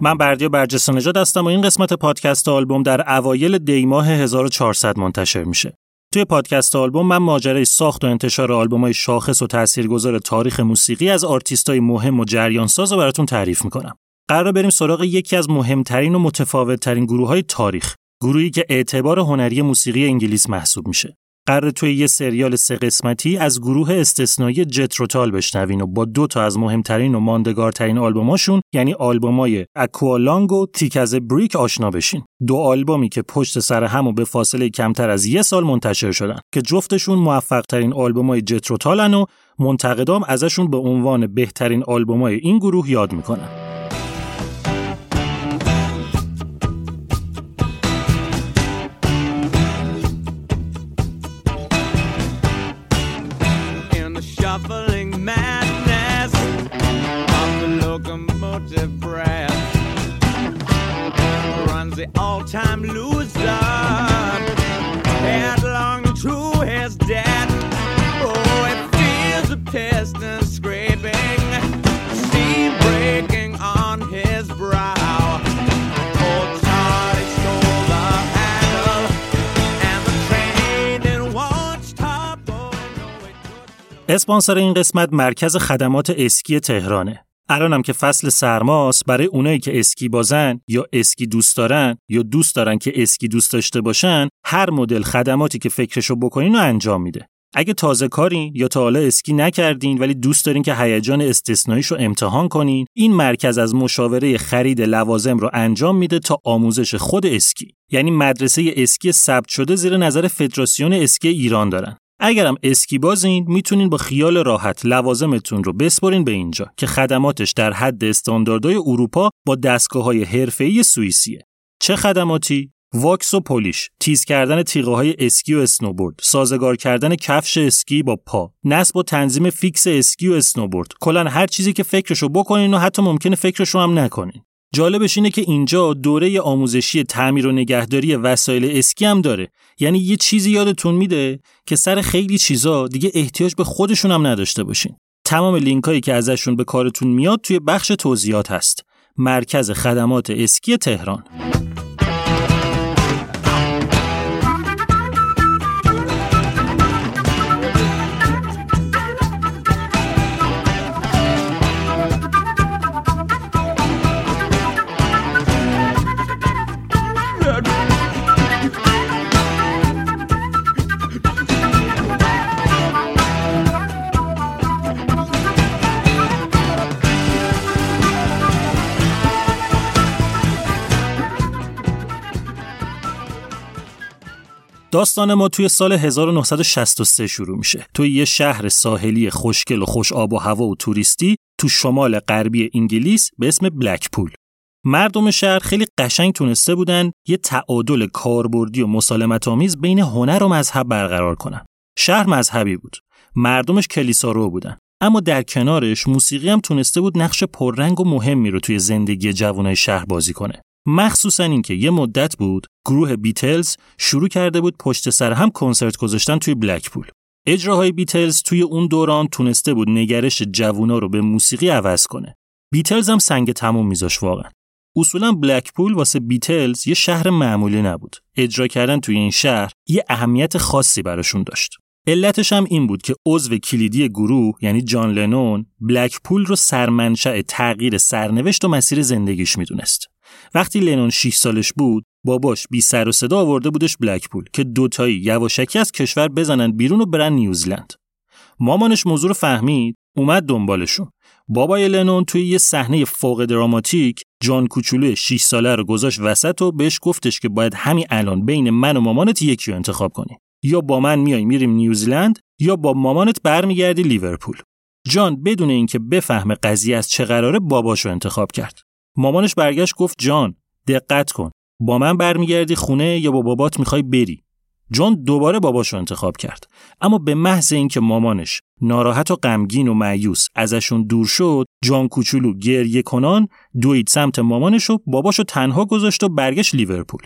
من بردیا برجسته نژاد هستم و این قسمت پادکست آلبوم در اوایل دی ماه 1400 منتشر میشه. توی پادکست آلبوم من ماجرای ساخت و انتشار آلبومای شاخص و تاثیرگذار تاریخ موسیقی از آرتیستای مهم و جریان ساز رو براتون تعریف می‌کنم. قرار بریم سراغ یکی از مهمترین و متفاوتترین گروه های تاریخ، گروهی که اعتبار هنری موسیقی انگلیس محسوب میشه. قرار توی یه سریال سه قسمتی از گروه استثنایی Jethro Tull بشنوین و با دو تا از مهمترین و ماندگارترین آلبوماشون یعنی آلبومای Aqualung و Thick as a Brick آشنا بشین. دو آلبومی که پشت سر هم و به فاصله کمتر از یه سال منتشر شدن که جفتشون موفق ترین آلبومای Jethro Tull ن و منتقدام ازشون به عنوان بهترین آلبومای این گروه یاد می‌کنن. All-time loser. Headlong to his death. Oh, it feels a piston scraping, steam breaking on his brow. Old Charlie stole the handle, and the train didn't want stop. اسپانسر این قسمت مرکز خدمات اسکی تهرانه. الانم که فصل سرماست برای اونایی که اسکی بازن یا اسکی دوست دارن یا دوست دارن که اسکی دوست داشته باشن هر مدل خدماتی که فکرشو بکنین رو انجام میده. اگه تازه کارین یا تا حالا اسکی نکردین ولی دوست دارین که هیجان استثناییش رو امتحان کنین این مرکز از مشاوره خرید لوازم رو انجام میده تا آموزش خود اسکی. یعنی مدرسه اسکی ثبت شده زیر نظر فدراسیون اسکی ایران دارن. اگرم اسکی بازین می‌تونین با خیال راحت لوازمتون رو بسپرین به اینجا که خدماتش در حد استانداردهای اروپا با دستگاه های حرفه‌ای سوئیسیه. چه خدماتی؟ واکس و پولیش، تیز کردن تیغه های اسکی و اسنوبورد، سازگار کردن کفش اسکی با پا، نصب و تنظیم فیکس اسکی و اسنوبورد، کلا هر چیزی که فکرشو بکنین و حتی ممکنه فکرشو هم نکنین. جالبش اینه که اینجا دوره آموزشی تعمیر و نگهداری وسایل اسکی هم داره. یعنی یه چیزی یادتون میده که سر خیلی چیزا دیگه احتیاج به خودشون هم نداشته باشین. تمام لینک هایی که ازشون به کارتون میاد توی بخش توضیحات هست. مرکز خدمات اسکی تهران. داستان ما توی سال 1963 شروع میشه. توی یه شهر ساحلی خوشگل و خوش آب و هوا و توریستی تو شمال غربی انگلیس به اسم بلکپول. مردم شهر خیلی قشنگ تونسته بودن یه تعادل کاربردی و مسالمت آمیز بین هنر و مذهب برقرار کنن. شهر مذهبی بود. مردمش کلیسا رو بودن. اما در کنارش موسیقی هم تونسته بود نقش پررنگ و مهمی رو توی زندگی جوانای شهر بازی کنه. مخصوصا اینکه یه مدت بود گروه بیتلز شروع کرده بود پشت سر هم کنسرت گذاشتن توی بلکپول. اجراهای بیتلز توی اون دوران تونسته بود نگرش جوونا رو به موسیقی عوض کنه. بیتلز هم سنگ تموم میذاش واقعا. اصولا بلکپول واسه بیتلز یه شهر معمولی نبود. اجرا کردن توی این شهر یه اهمیت خاصی براشون داشت. علتش هم این بود که عضو کلیدی گروه یعنی جان لنون بلکپول رو سرمنشأ تغییر سرنوشت و مسیر زندگیش می‌دونست. وقتی لنون 6 سالش بود باباش بی سر و صدا آورده بودش بلکپول که دوتایی یواشکی از کشور بزنن بیرون و برن نیوزلند. مامانش موضوع رو فهمید اومد دنبالشون. بابای لنون توی یه صحنه فوق دراماتیک جان کوچولو 6 ساله رو گذاشت وسط و بهش گفتش که باید همین الان بین من و مامانت یکی رو انتخاب کنی. یا با من میای میریم نیوزلند یا با مامانت برمیگردی لیورپول. جان بدون اینکه بفهمه قضیه از چه قراره باباشو انتخاب کرد. مامانش برگشت گفت جان دقت کن. با من برمیگردی خونه یا با بابات می‌خوای بری. جان دوباره باباشو انتخاب کرد. اما به محض اینکه مامانش ناراحت و غمگین و معیوس ازشون دور شد جان کوچولو گریه کنان دوید سمت مامانش و باباشو تنها گذاشت و برگشت لیورپول.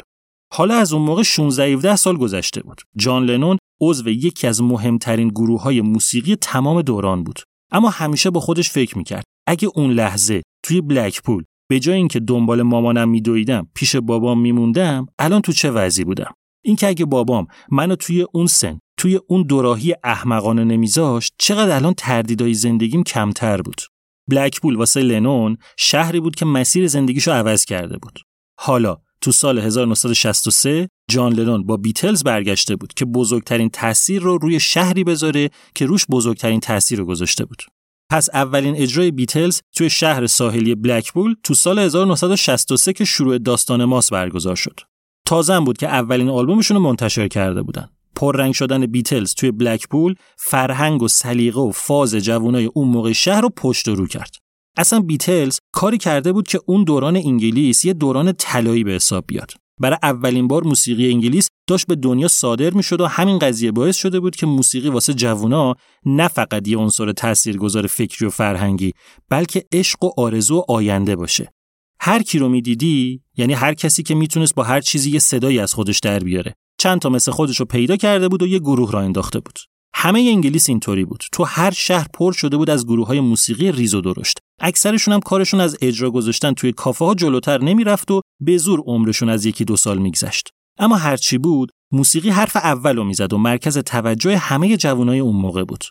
حالا از اون موقع 16 17 سال گذشته بود. جان لنون عضو یکی از مهمترین گروه های موسیقی تمام دوران بود. اما همیشه با خودش فکر می‌کرد اگه اون لحظه توی بلکپول به جای اینکه دنبال مامانم میدویدم پیش بابام میموندم الان تو چه وضعی بودم؟ اینکه اگه بابام منو توی اون سن توی اون دوراهی احمقانه نمیذاشت چقدر الان تردیدای زندگیم کمتر بود. بلکپول واسه لنون شهری بود که مسیر زندگیشو عوض کرده بود. حالا تو سال 1963 جان لنون با بیتلز برگشته بود که بزرگترین تاثیر رو روی شهری بذاره که روش بزرگترین تاثیر رو گذاشته بود. پس اولین اجرای بیتلز توی شهر ساحلی بلکپول تو سال 1963 که شروع داستان ماس برگزار شد. تازه بود که اولین آلبومشون رو منتشر کرده بودن. پررنگ شدن بیتلز توی بلکپول فرهنگ و سلیقه و فاز جوانای اون موقع شهر رو پشت رو کرد. اصلا بیتلز کاری کرده بود که اون دوران انگلیس یه دوران طلایی به حساب بیاد. برای اولین بار موسیقی انگلیس داشت به دنیا صادر می‌شد و همین قضیه باعث شده بود که موسیقی واسه جوونا نه فقط یه عنصر تاثیرگذار فکری و فرهنگی بلکه عشق و آرزو و آینده باشه. هر کی رو می‌دیدی یعنی هر کسی که می‌تونست با هر چیزی یه صدایی از خودش در بیاره. چند تا مثل خودش رو پیدا کرده بود و یه گروه را انداخته بود. همه انگلیس اینطوری بود. تو هر شهر پر شده بود از گروه های موسیقی ریز و درشت. اکثرشون هم کارشون از اجرا گذاشتن توی کافه ها جلوتر نمی‌رفت و به زور عمرشون از یکی دو سال میگذشت. اما هرچی بود موسیقی حرف اول رو می‌زد و مرکز توجه همه جوانای اون موقع بود.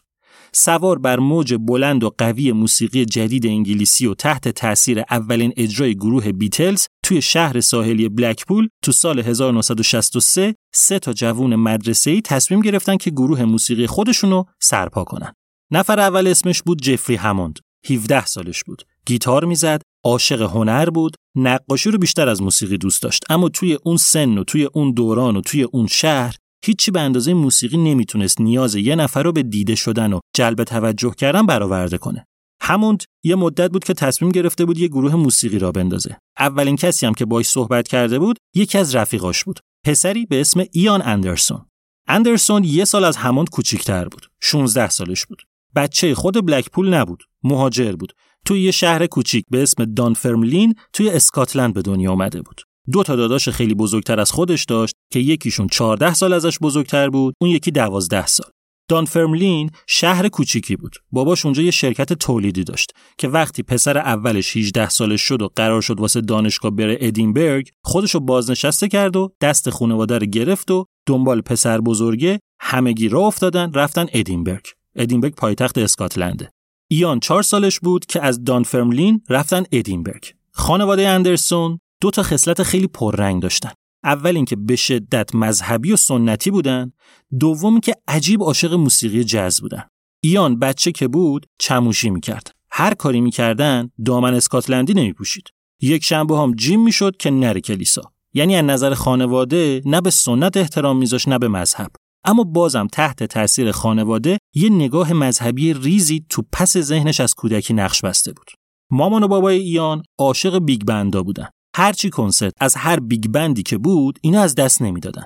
سوار بر موج بلند و قوی موسیقی جدید انگلیسی و تحت تاثیر اولین اجرای گروه بیتلز توی شهر ساحلی بلکپول تو سال 1963 سه تا جوون مدرسه‌ای تصمیم گرفتن که گروه موسیقی خودشونو سرپا کنن. نفر اول اسمش بود جفری هموند. 17 سالش بود. گیتار می‌زد، عاشق هنر بود، نقاشی رو بیشتر از موسیقی دوست داشت، اما توی اون سن و توی اون دوران و توی اون شهر هیچی به اندازه موسیقی نمی‌تونست نیاز یه نفر رو به دیده شدن و جلب توجه کردن برآورده کنه. هموند یه مدت بود که تصمیم گرفته بود یه گروه موسیقی را بندازه. اولین کسی هم که باش صحبت کرده بود یکی از رفیقاش بود. پسری به اسم ایان اندرسون. اندرسون یه سال از هموند کوچیکتر بود. 16 سالش بود. بچه خود بلکپول نبود. مهاجر بود. توی یه شهر کوچیک به اسم دانفرملین توی اسکاتلند به دنیا آمده بود. دو تا داداش خیلی بزرگتر از خودش داشت که یکیشون 14 سال ازش بزرگتر بود اون یکی 12 سال. دانفرملین شهر کوچیکی بود. باباش اونجا یه شرکت تولیدی داشت که وقتی پسر اولش 18 سالش شد و قرار شد واسه دانشگاه بره ادینبرگ خودشو بازنشسته کرد و دست خانواده رو گرفت و دنبال پسر بزرگه همگی را افتادن رفتن ادینبرگ. ادینبرگ پایتخت اسکاتلنده. ایان چهار سالش بود که از دانفرملین رفتن ادینبرگ. خانواده اندرسون دو تا خصلت خیلی پررنگ داشتن. اول اینکه به شدت مذهبی و سنتی بودن. دوم که عجیب عاشق موسیقی جز بودن. ایان بچه که بود چموشی می‌کرد. هر کاری می‌کردن دامن اسکاتلندی نمیپوشید. یک شنبه هم جیم می‌شد که نره کلیسا. یعنی از نظر خانواده نه به سنت احترام میذاشت نه به مذهب. اما بازم تحت تاثیر خانواده یه نگاه مذهبی ریزی تو پس ذهنش از کودکی نقش بسته بود. مامان و بابای ایان عاشق big band ا بودن. هرچی کنسرت از هر big band ی که بود اینا از دست نمی‌دادن.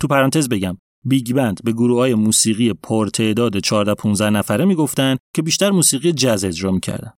تو پرانتز بگم big band به گروه های موسیقی پرتعداد 14 15 نفره می‌گفتن که بیشتر موسیقی جز اجرا می‌کردن.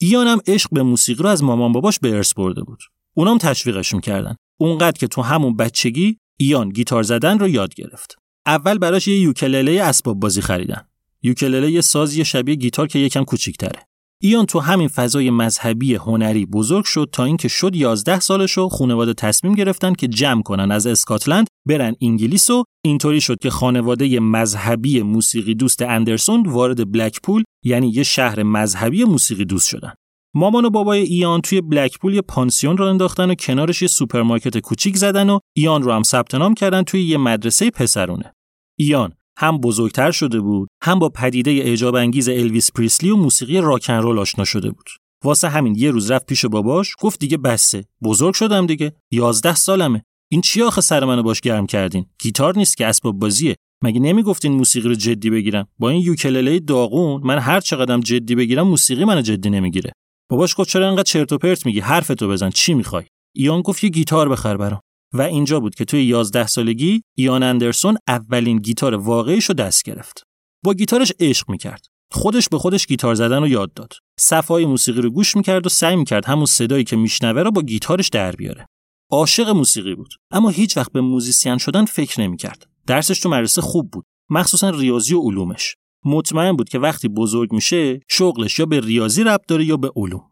ایانم عشق به موسیقی رو از مامان باباش به ارث برده بود. اونام تشویقش می‌کردن. اونقدر که تو همون بچگی ایان گیتار زدن رو یاد گرفت. اول براش یه یوکلله اسباب بازی خریدن. یوکلله یه سازی شبیه گیتار که یکم کوچیک‌تره. ایان تو همین فضای مذهبی هنری بزرگ شد تا اینکه شد 11 سالش و خانواده تصمیم گرفتن که جمع کنن از اسکاتلند برن انگلیس و اینطوری شد که خانواده مذهبی موسیقی دوست اندرسون وارد بلکپول یعنی یه شهر مذهبی موسیقی دوست شدن. مامان و بابای ایان توی بلکپول یه پانسیون راه انداختن و کنارش یه سوپرمارکت کوچیک زدن و ایان رو هم ثبت نام کردن توی یه مدرسه پسرونه. ایان هم بزرگتر شده بود هم با پدیده اعجاب انگیز الویس پریسلی و موسیقی rock and roll آشنا شده بود. واسه همین یه روز رفت پیش باباش گفت دیگه بسه. بزرگ شدم دیگه. یازده سالمه. این چی آخه سر منو باش گرم کردین؟ گیتار نیست که اسباب بازیه. مگه نمی‌گفتین موسیقی رو جدی بگیرم؟ با این یوکلله داغون من هر چقدرم جدی بگیرم موسیقی منو جدی نمی‌گیره. باباش گفت چرا انقدر چرت و پرت میگی؟ حرفتو بزن. چی می‌خوای؟ ایان گفت یه گیتار بخر برام. و اینجا بود که توی 11 سالگی ایان اندرسون اولین گیتار واقعیش رو دست گرفت. با گیتارش عشق می‌کرد. خودش به خودش گیتار زدن رو یاد داد. صفحه‌های موسیقی رو گوش می‌کرد و سعی می‌کرد همون صدایی که میشنوه رو با گیتارش در بیاره. عاشق موسیقی بود اما هیچ وقت به موزیسین شدن فکر نمی‌کرد. درسش تو مدرسه خوب بود مخصوصا ریاضی و علومش. مطمئن بود که وقتی بزرگ میشه شغلش یا به ریاضی ربط داره یا به علوم.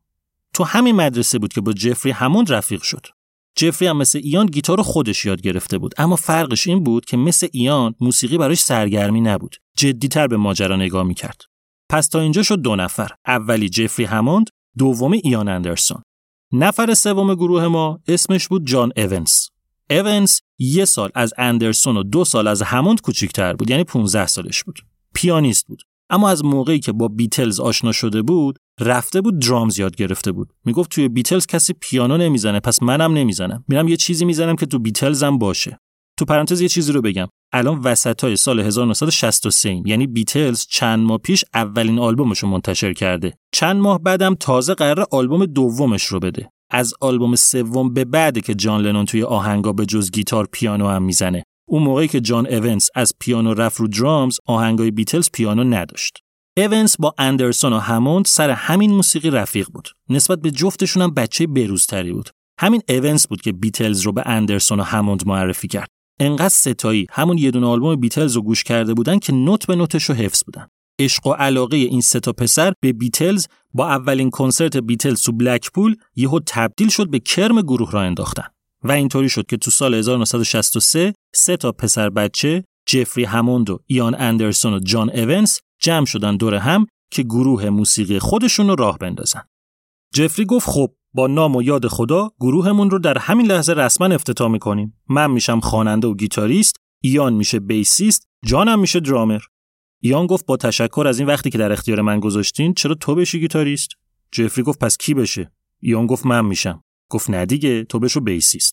تو همین مدرسه بود که با جفری همون رفیق شد. جفری هم مثل ایان گیتار خودش یاد گرفته بود. اما فرقش این بود که مثل ایان موسیقی براش سرگرمی نبود. جدیتر به ماجرا نگاه می‌کرد. پس تا اینجا شد دو نفر. اولی جفری هموند دومی ایان اندرسون. نفر سوم گروه ما اسمش بود جان اونس اونس یه سال از اندرسون و دو سال از هموند کوچیکتر بود یعنی 15 سالش بود. پیانیست بود. اما از موقعی که با بیتلز آشنا شده بود رفته بود درامز یاد گرفته بود. می‌گفت توی بیتلز کسی پیانو نمی‌زنه پس منم نمی‌زنم. میرم یه چیزی می‌زنم که تو بیتلز هم باشه. تو پرانتز یه چیزی رو بگم. الان وسط های سال 1963 یعنی بیتلز چند ماه پیش اولین آلبومش رو منتشر کرده. چند ماه بعدم تازه قرار آلبوم دومش رو بده. از آلبوم سوم به بعده که جان لنون توی آهنگا به جز گیتار پیانو هم می‌زنه. اون موقعی که جان اونس از پیانو رفت رو درامز آهنگای بیتلز پیانو نداشت. اونس با اندرسون و هموند سر همین موسیقی رفیق بود. نسبت به جفتشون هم بچه بروزتری بود. همین اونس بود که بیتلز رو به اندرسون و هموند معرفی کرد. انقدر ستایی همون یه دونه آلبوم بیتلز رو گوش کرده بودن که نوت به نوتش رو حفظ بودن. عشق و علاقه این سه تا پسر به بیتلز با اولین کنسرت بیتلز تو بلکپول یهو تبدیل شد به کرم گروه را انداختن. و اینطوری شد که تو سال 1963 سه تا پسر بچه جفری هموند و ایان اندرسون و جان اونس جمع شدن دور هم که گروه موسیقی خودشون رو راه بندازن. جفری گفت خب با نام و یاد خدا گروهمون رو در همین لحظه رسما افتتاح می‌کنیم. من میشم خواننده و گیتاریست، ایان میشه بیسیست، جانم میشه درامر. ایان گفت با تشکر از این وقتی که در اختیار من گذاشتین چرا تو بشی گیتاریست؟ جفری گفت پس کی بشه؟ ایان گفت من میشم. گفت نه دیگه تو بشو bassist.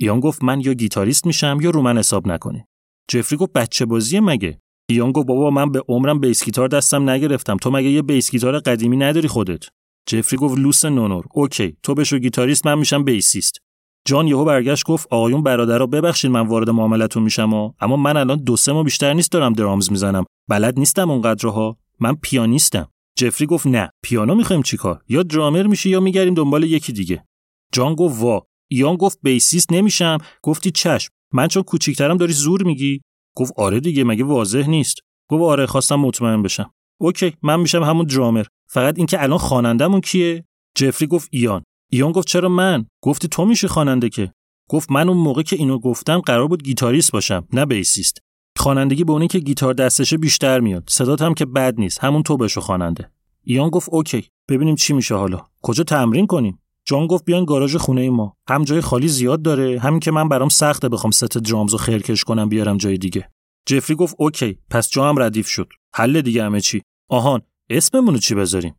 ایان گفت من یا گیتاریست میشم یا رو من حساب نکنی. جفری گفت بچه بازیه مگه؟ ایان گفت بابا من به عمرم bass guitar دستم نگرفتم. تو مگه یه bass guitar قدیمی نداری خودت؟ جفری گفت لوس ننر. okay تو بشو گیتاریست من میشم bassist. جان یهو برگشت گفت آقایون برادرها ببخشید من وارد معاملتون میشم و اما من الان دو سه ماه بیشتر نیست دارم drums می‌زنم. بلد نیستم اونقدرها من پیانیستم. جفری گفت نه. پیانو می‌خوایم چیکار یا درامر میشی یا می‌گردیم دنبال یکی دیگه. جان گفت وا. ایان گفت bassist نمیشم. گفتی چشم. من چون کوچیکترم داری زور میگی. گفت آره دیگه مگه واضح نیست؟ گفت آره خواستم مطمئن بشم. okay من میشم همون درامر فقط اینکه الان خوانندمون کیه؟ جفری گفت ایان. ایان گفت چرا من؟ گفتی تو میشی خواننده که. گفت من اون موقع که اینو گفتم قرار بود گیتاریست باشم نه bassist. خوانندگی به اونی که گیتار دستشه بیشتر میاد. صدات هم که بد نیست همون تو بشو خواننده. ایان گفت okay ببینیم چی میشه حالا. کجا تمرین کنیم؟ جان گفت بیان گاراژ خونه ما. هم جای خالی زیاد داره همین که من برام سخته بخوام set drums رو خیرکش کنم بیارم جای دیگه. جفری گفت okay پس جا هم ردیف شد. حله دیگه همه چی. آهان اسممونو چی بذاریم؟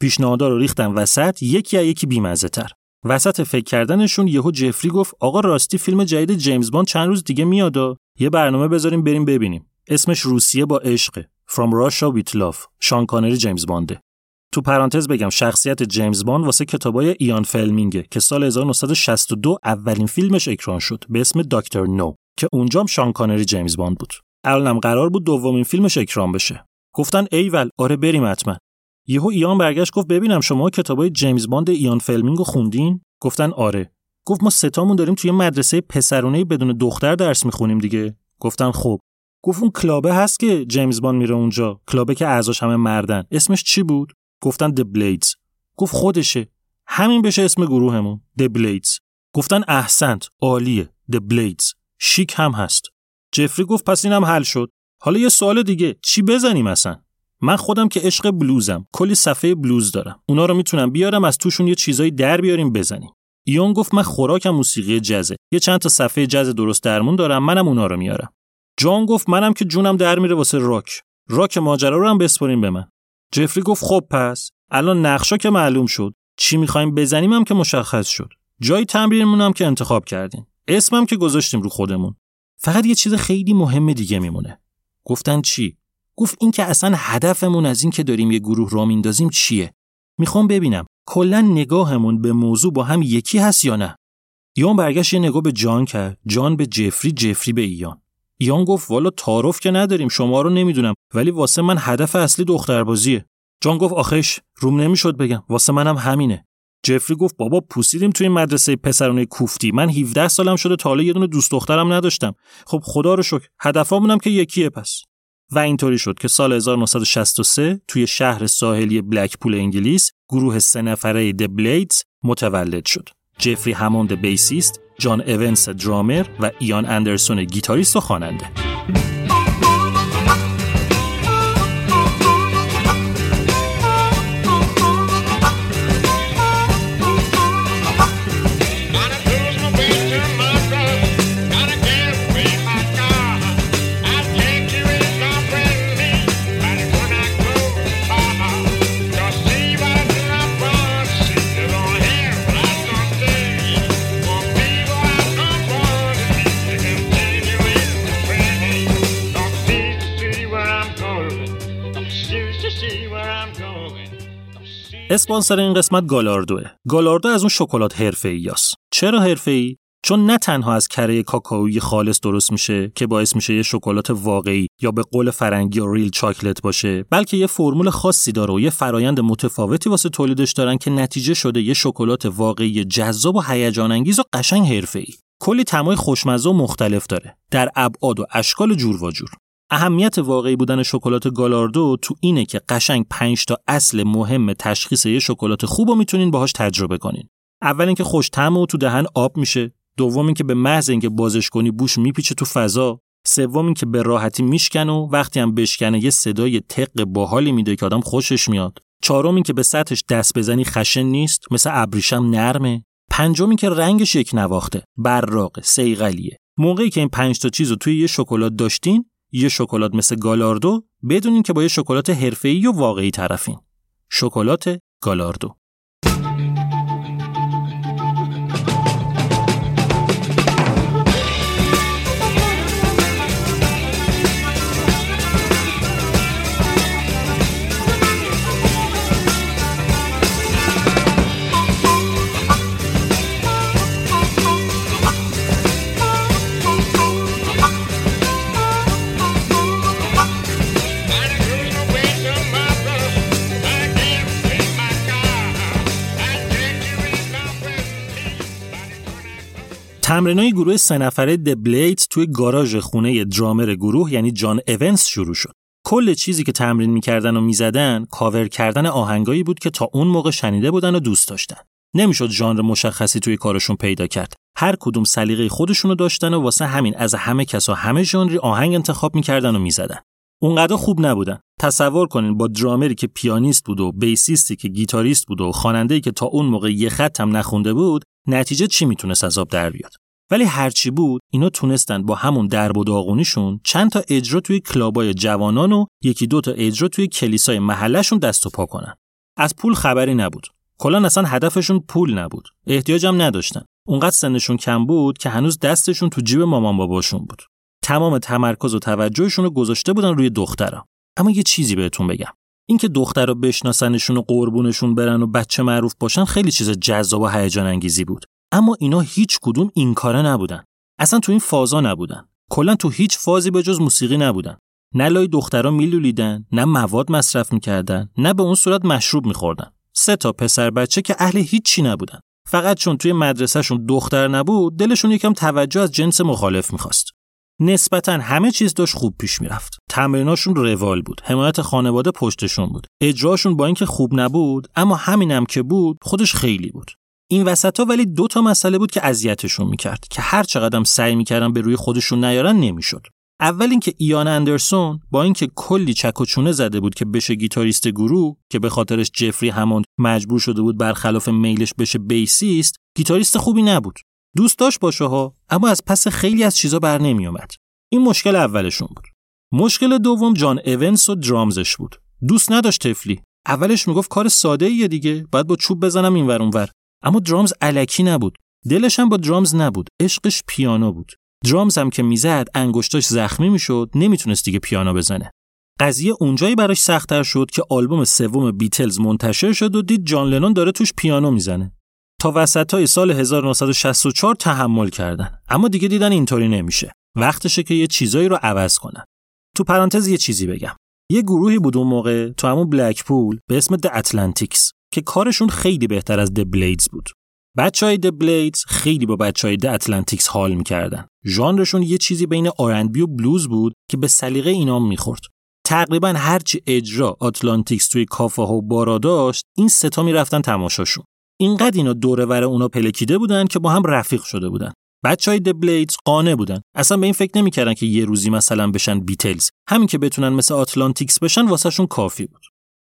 پیشنهادا رو ریختن وسط یکی از یکی بیمزه تر وسط فکر کردنشون یهو جفری گفت آقا راستی فیلم جدید جیمز باند چند روز دیگه میاد یه برنامه بذاریم بریم ببینیم. اسمش روسیه با عشق From Russia with Love. شان کانری جیمز بانده. تو پرانتز بگم شخصیت جیمز باند واسه کتابای ایان فلمینگه که سال 1962 اولین فیلمش اکران شد به اسم دکتر نو که اونجام شان کانری جیمز باند بود. الانم قرار بود دومین فیلمش اکران بشه. گفتن ایول آره بریم حتما. یهو ایان برگشت گفت ببینم شما کتابای جیمز باند ایان فلمینگو خوندین؟ گفتن آره. گفت ما ستامون داریم توی مدرسه پسرونه بدون دختر درس می‌خونیم دیگه. گفتن خب. گفت اون کلابه هست که جیمز باند میره اونجا. کلابه که اعضاش همه مردن. اسمش چی بود؟ گفتن The Blades. گفت خودشه. همین بشه اسم گروهمون. The Blades. گفتن احسنت عالیه. The Blades. شیک هم هست. جفری گفت پس اینم حل شد. حالا یه سوال دیگه. چی بزنیم اصلا؟ من خودم که عشق بلوزم. کلی صفحه بلوز دارم. اونا رو می‌تونم بیارم از توشون یه چیزایی در بیاریم بزنیم. ایون گفت من خوراکم موسیقی جزه. یه چند تا صفحه جز درست درمون دارم. منم اونا رو میارم. جان گفت منم که جونم در میره واسه راک. راک ماجرا رو هم بسپرین به من. جفری گفت خب پس الان نقشا که معلوم شد. چی می‌خوایم بزنیم هم که مشخص شد. جای تمرینمون هم که انتخاب کردیم. اسمم که گذاشتیم رو خودمون. فقط یه چیز خیلی مهم دیگه میمونه. گفتن چی؟ گفت این که اصلا هدفمون از این که داریم یه گروه را میندازیم چیه؟ می‌خوام ببینم کلا نگاهمون به موضوع با هم یکی هست یا نه؟ ایان برگشت یه نگاه به جان کرد. جان به جفری جفری به ایان. ایان گفت والا تعارف که نداریم شما رو نمی‌دونم. ولی واسه من هدف اصلی دختربازیه. جان گفت آخش روم نمی‌شد بگم. واسه منم همینه. جفری گفت بابا پوسیدیم توی مدرسه پسرونه کوفتی. من 17 سالم شده تا حالا یه دونه دوست دخترم نداشتم. خب خدا رو شکر. هدفمونم که یکیه پس. و اینطوری شد که سال 1963 توی شهر ساحلی بلکپول انگلیس گروه سه نفره د بلیدز متولد شد. جفری هموند بیسیست، جان اونس درامر و ایان اندرسون گیتاریست و خواننده. اسپانسر این قسمت گالاردوه. گالاردو از اون شکلات حرفه‌ای است. چرا حرفه‌ای؟ چون نه تنها از کره کاکائویی خالص درست میشه که باعث میشه یه شکلات واقعی یا به قول فرنگی و ریل چاکلت باشه بلکه یه فرمول خاصی داره و یه فرایند متفاوتی واسه تولیدش دارن که نتیجه شده یه شکلات واقعی جذاب و هیجان انگیز و قشنگ حرفه‌ای کلی تمای خوشمزه و مختلف داره در ابعاد و اشکال جور و جور اهمیت واقعی بودن شکلات گالاردو تو اینه که قشنگ 5 تا اصل مهم تشخیص یه شکلات خوب رو می‌تونین باهاش تجربه کنین. اول اینکه خوش و تو دهن آب میشه، دوم اینکه به محض اینکه بازش کنی بوش میپیچه تو فضا، سوم اینکه به راحتی میشکنه و وقتی هم بشکنه یه صدای تق باحالی میده که آدم خوشش میاد. چهارم اینکه به سطحش دست بزنی خشن نیست، مثل ابریشم نرمه. پنجم اینکه رنگش یک نواخته، براق، سیغلیه. موقعی که این پنج تا چیز توی یه شکلات داشتین یه شکلات مثل گالاردو بدونین که با یه شکلات حرفه‌ای و واقعی طرفین. شکلات گالاردو تمرینای گروه سه نفره د بلیت توی گاراژ خونه درامر گروه یعنی جان اونس شروع شد. کل چیزی که تمرین می‌کردن و می‌زدن کاور کردن آهنگایی بود که تا اون موقع شنیده بودن و دوست داشتن. نمی‌شد ژانر مشخصی توی کارشون پیدا کرد. هر کدوم سلیقه خودشونو داشتن و واسه همین از همه کس و همه ژانری آهنگ انتخاب می‌کردن و می‌زدن. اونقدر خوب نبودن. تصور کنین با درامری که پیانیست بود و بیسیستی که گیتاریست بود و خواننده‌ای که تا اون موقع یه خط هم نخونده بود نتیجه چی می‌تونست از آب در بیاد ولی هرچی بود اینا تونستن با همون درب و داغونیشون چند تا اجرا توی کلابای جوانان و یکی دو تا اجرا توی کلیسای محلشون دست و پا کنن. از پول خبری نبود. کلا اصلا هدفشون پول نبود. احتیاجم نداشتن. اونقدر سنشون کم بود که هنوز دستشون تو جیب مامان باباشون بود. تمام تمرکز و توجهشون رو گذاشته بودن روی دخترا. اما یه چیزی بهتون بگم. اینکه دخترا بشناسنشون و قربونشون برن و بچه معروف باشن خیلی چیز جذاب و هیجان انگیزی بود. اما اینا هیچ کدوم این کاره نبودن. اصلا تو این فازا نبودن. کلا تو هیچ فازی به جز موسیقی نبودن. نه لای دخترا میلولیدن نه مواد مصرف می‌کردن نه به اون صورت مشروب میخوردن. سه تا پسر بچه که اهل هیچی نبودن. فقط چون توی مدرسهشون دختر نبود دلشون یکم توجه از جنس مخالف می‌خواست. نسبتا همه چیز داشت خوب پیش می‌رفت. تمریناشون روال بود. حمایت خانواده پشتشون بود. اجراشون با اینکه خوب نبود اما همینم که بود خودش خیلی بود. این وسط ها ولی دو تا مسئله بود که اذیتشون می‌کرد که هر چقدر سعی می‌کردن به روی خودشون نیارن نمی‌شد. اول اینکه ایان اندرسون با اینکه کلی چک و چونه زده بود که بشه گیتاریست گروه که به خاطرش جفری همون مجبور شده بود برخلاف میلش بشه بیسیست گیتاریست خوبی نبود. دوست داشت باشه ها اما از پس خیلی از چیزا بر نمی اومد. این مشکل اولشون بود. مشکل دوم جان اونس و درامزش بود. دوست نداشت تفلی. اولش می‌گفت کار ساده ایه دیگه باید با چوب بزنم این ور اما درامز علکی نبود. دلش هم با درامز نبود. عشقش پیانو بود. درامز هم که می‌زد انگشتاش زخمی می‌شد نمی‌تونست دیگه پیانو بزنه. قضیه اونجایی براش سختتر شد که آلبوم سوم بیتلز منتشر شد و دید جان لنون داره توش پیانو می‌زنه. تا وسط های سال 1964 تحمل کردن. اما دیگه دیدن اینطوری نمیشه. وقتشه که یه چیزایی رو عوض کنن. تو پرانتز یه چیزی بگم. یه گروهی بود اون موقع تو همون بلکپول به اسم The Atlantics که کارشون خیلی بهتر از The Blades بود. بچه های The Blades خیلی با بچه های The Atlantics حال می‌کردن. ژانرشون یه چیزی بین R&B و بلوز بود که به سلیقه اینا می‌خورد. تقریبا هرچی اجرا Atlantics توی کافه ها و بارا داشت این سه تا می‌رفتن تماشاشون. اینقدر اینا دوره ور اونا پلکیده بودن که با هم رفیق شده بودن. بچه های The Blades قانع بودن. اصلا به این فکر نمی‌کردن که یه روزی مثلا بشن بیتلز همین که بتونن مثل Atlantics بشن واسهشون کافی بود.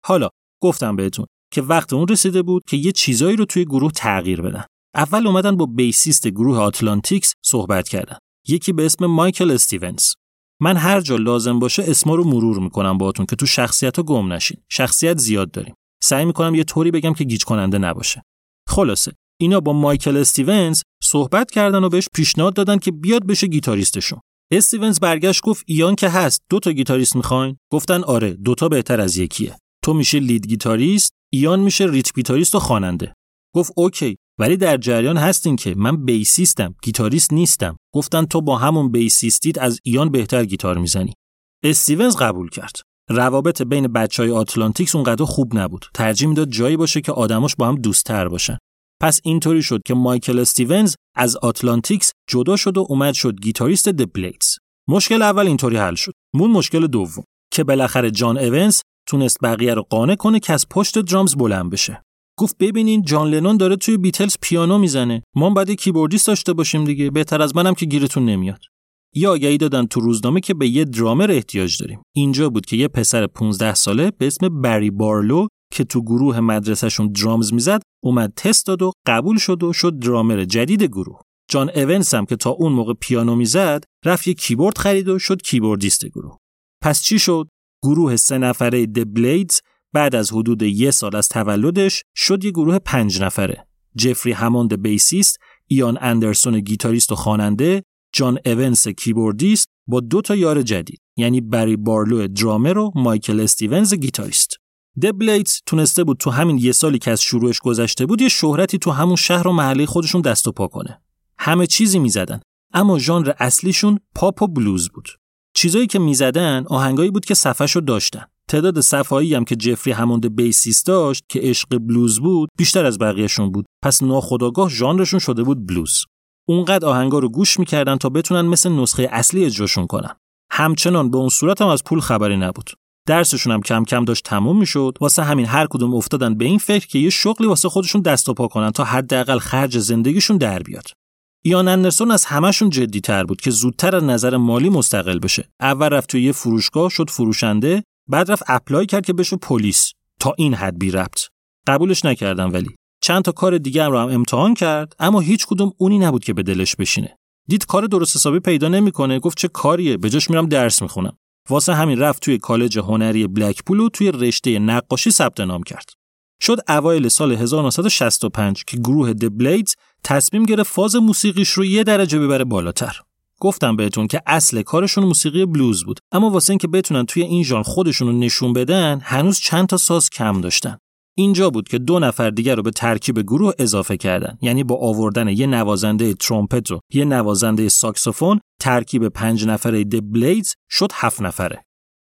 حالا گفتم بهتون که وقت اون رسیده بود که یه چیزایی رو توی گروه تغییر بدن. اول اومدن با bassist گروه Atlantics صحبت کردن. یکی به اسم مایکل استیونز. من هر جا لازم باشه اسما رو مرور می‌کنم باهاتون که تو شخصیت ها گم نشین. شخصیت زیاد داریم. سعی می‌کنم یه طوری بگم که گیج کننده نباشه. خلاصه اینا با مایکل استیونز صحبت کردن و بهش پیشنهاد دادن که بیاد بشه گیتاریستشون. استیونز برگشت گفت ایان که هست دو تا گیتاریست می‌خواین؟ گفتن آره دوتا بهتر از یکیه. تو میشی lead گیتاریست ایان میشه rhythm گیتاریست و خواننده. گفت okay ولی در جریان هستین که من bassist م گیتاریست نیستم. گفتن تو با همون bassist یت از ایان بهتر گیتار می‌زنی. استیونز قبول کرد. روابط بین بچه های Atlantics اونقدر خوب نبود. ترجیح می‌داد جایی باشه که آدماش با هم دوستتر باشن. پس اینطوری شد که مایکل استیونز از Atlantics جدا شد و اومد شد گیتاریست د مشکل اول اینطوری حل شد. موند مشکل دوم. که بالاخره جان اونز تونست بقیه رو قانع کنه که از پشت drums بلند بشه. گفت ببینین جان لنون داره توی بیتلز پیانو می‌زنه. ما باید keyboardist داشته باشیم دیگه. بهتر از منم که گیرتون نمیاد. یه آگهی دادن تو روزنامه که به یه درامر احتیاج داریم. اینجا بود که یه پسر 15 ساله به اسم بری بارلو که تو گروه مدرسهشون drums می‌زد اومد تست داد و قبول شد و شد درامر جدید گروه. جان اونس هم که تا اون موقع پیانو می‌زد رفت یه کیبورد خرید و شد keyboardist گروه. پس چی شد؟ گروه سه نفره The Blades بعد از حدود یه سال از تولدش شد یه گروه پنج نفره. جفری هموند bassist ایان اندرسون گیتاریست و خواننده جان اونس keyboardist با دو تا یار جدید یعنی بری بارلو درامر و مایکل استیونز گیتاریست. بلیدز تونسته بود تو همین یه سالی که از شروعش گذشته بود یه شهرتی تو همون شهر و محله خودشون دست و پا کنه. همه چیزی می‌زدن اما ژانر اصلیشون پاپ و بلوز بود. چیزایی که می‌زدن آهنگایی بود که صفحهشو داشتن. تعداد صفایی هم که جفری هموند بیسیس داشت که عشق بلوز بود بیشتر از بقیهشون بود. پس ناخداگاه ژانرشون شده بود بلوز. اونقدر آهنگا رو گوش می‌کردن تا بتونن مثل نسخه اصلی اجراشون کنن. همچنان به اون صورت هم از پول خبری نبود. درسشون هم کم کم داشت تموم می‌شد. واسه همین هر کدوم افتادن به این فکر که یه شغلی واسه خودشون دست و پا کنن تا حداقل خرج زندگیشون در بیاد. ایان اندرسون از همشون جدی تر بود که زودتر از نظر مالی مستقل بشه. اول رفت توی یه فروشگاه شد فروشنده بعد رفت اپلای کرد که بشه پلیس. تا این حد بی ربط. قبولش نکردم ولی. چند تا کار دیگه هم رو هم امتحان کرد اما هیچ کدوم اونی نبود که به دلش بشینه. دید کار درست حسابی پیدا نمی‌کنه گفت چه کاریه به جاش میرم درس می‌خونم. واسه همین رفت توی کالج هنری بلکپول و توی رشته نقاشی ثبت نام کرد. شد اوایل سال 1965 که گروه د بلیدز تصمیم گرفت فاز موسیقیش رو یه درجه ببره بالاتر. گفتم بهتون که اصل کارشون موسیقی بلوز بود اما واسه اینکه بتونن توی این ژانر خودشون رو نشون بدن هنوز چند تا ساز کم داشتن. اینجا بود که دو نفر دیگر رو به ترکیب گروه اضافه کردن یعنی با آوردن یه نوازنده ترومپت و یه نوازنده ساکسوفون ترکیب پنج نفره د بلیدز شد هفت نفره.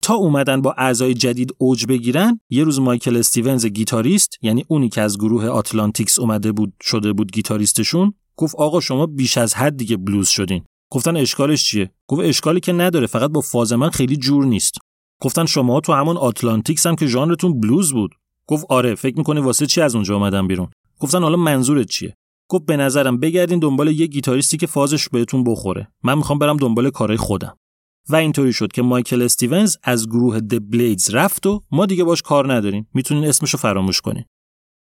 تا اومدن با اعضای جدید اوج بگیرن یه روز مایکل استیونز گیتاریست یعنی اونی که از گروه Atlantics اومده بود شده بود گیتاریستشون گفت آقا شما بیش از حد دیگه بلوز شدین. گفتن اشکالش چیه؟ گفت اشکالی که نداره فقط با فاز من خیلی جور نیست. گفتن شما تو همون Atlantics هم که ژانرتون بلوز بود. گفت آره فکر می‌کنی واسه چی از اونجا اومدم بیرون؟ گفتن حالا منظورت چیه؟ گفت به نظرم بگردین دنبال یه گیتاریستی که فازش بهتون بخوره. من می‌خوام برم دنبال کارهای خودم. و اینطوری شد که مایکل استیونز از گروه The Blades رفت و ما دیگه باش کار نداریم. می‌تونین اسمشو فراموش کنین.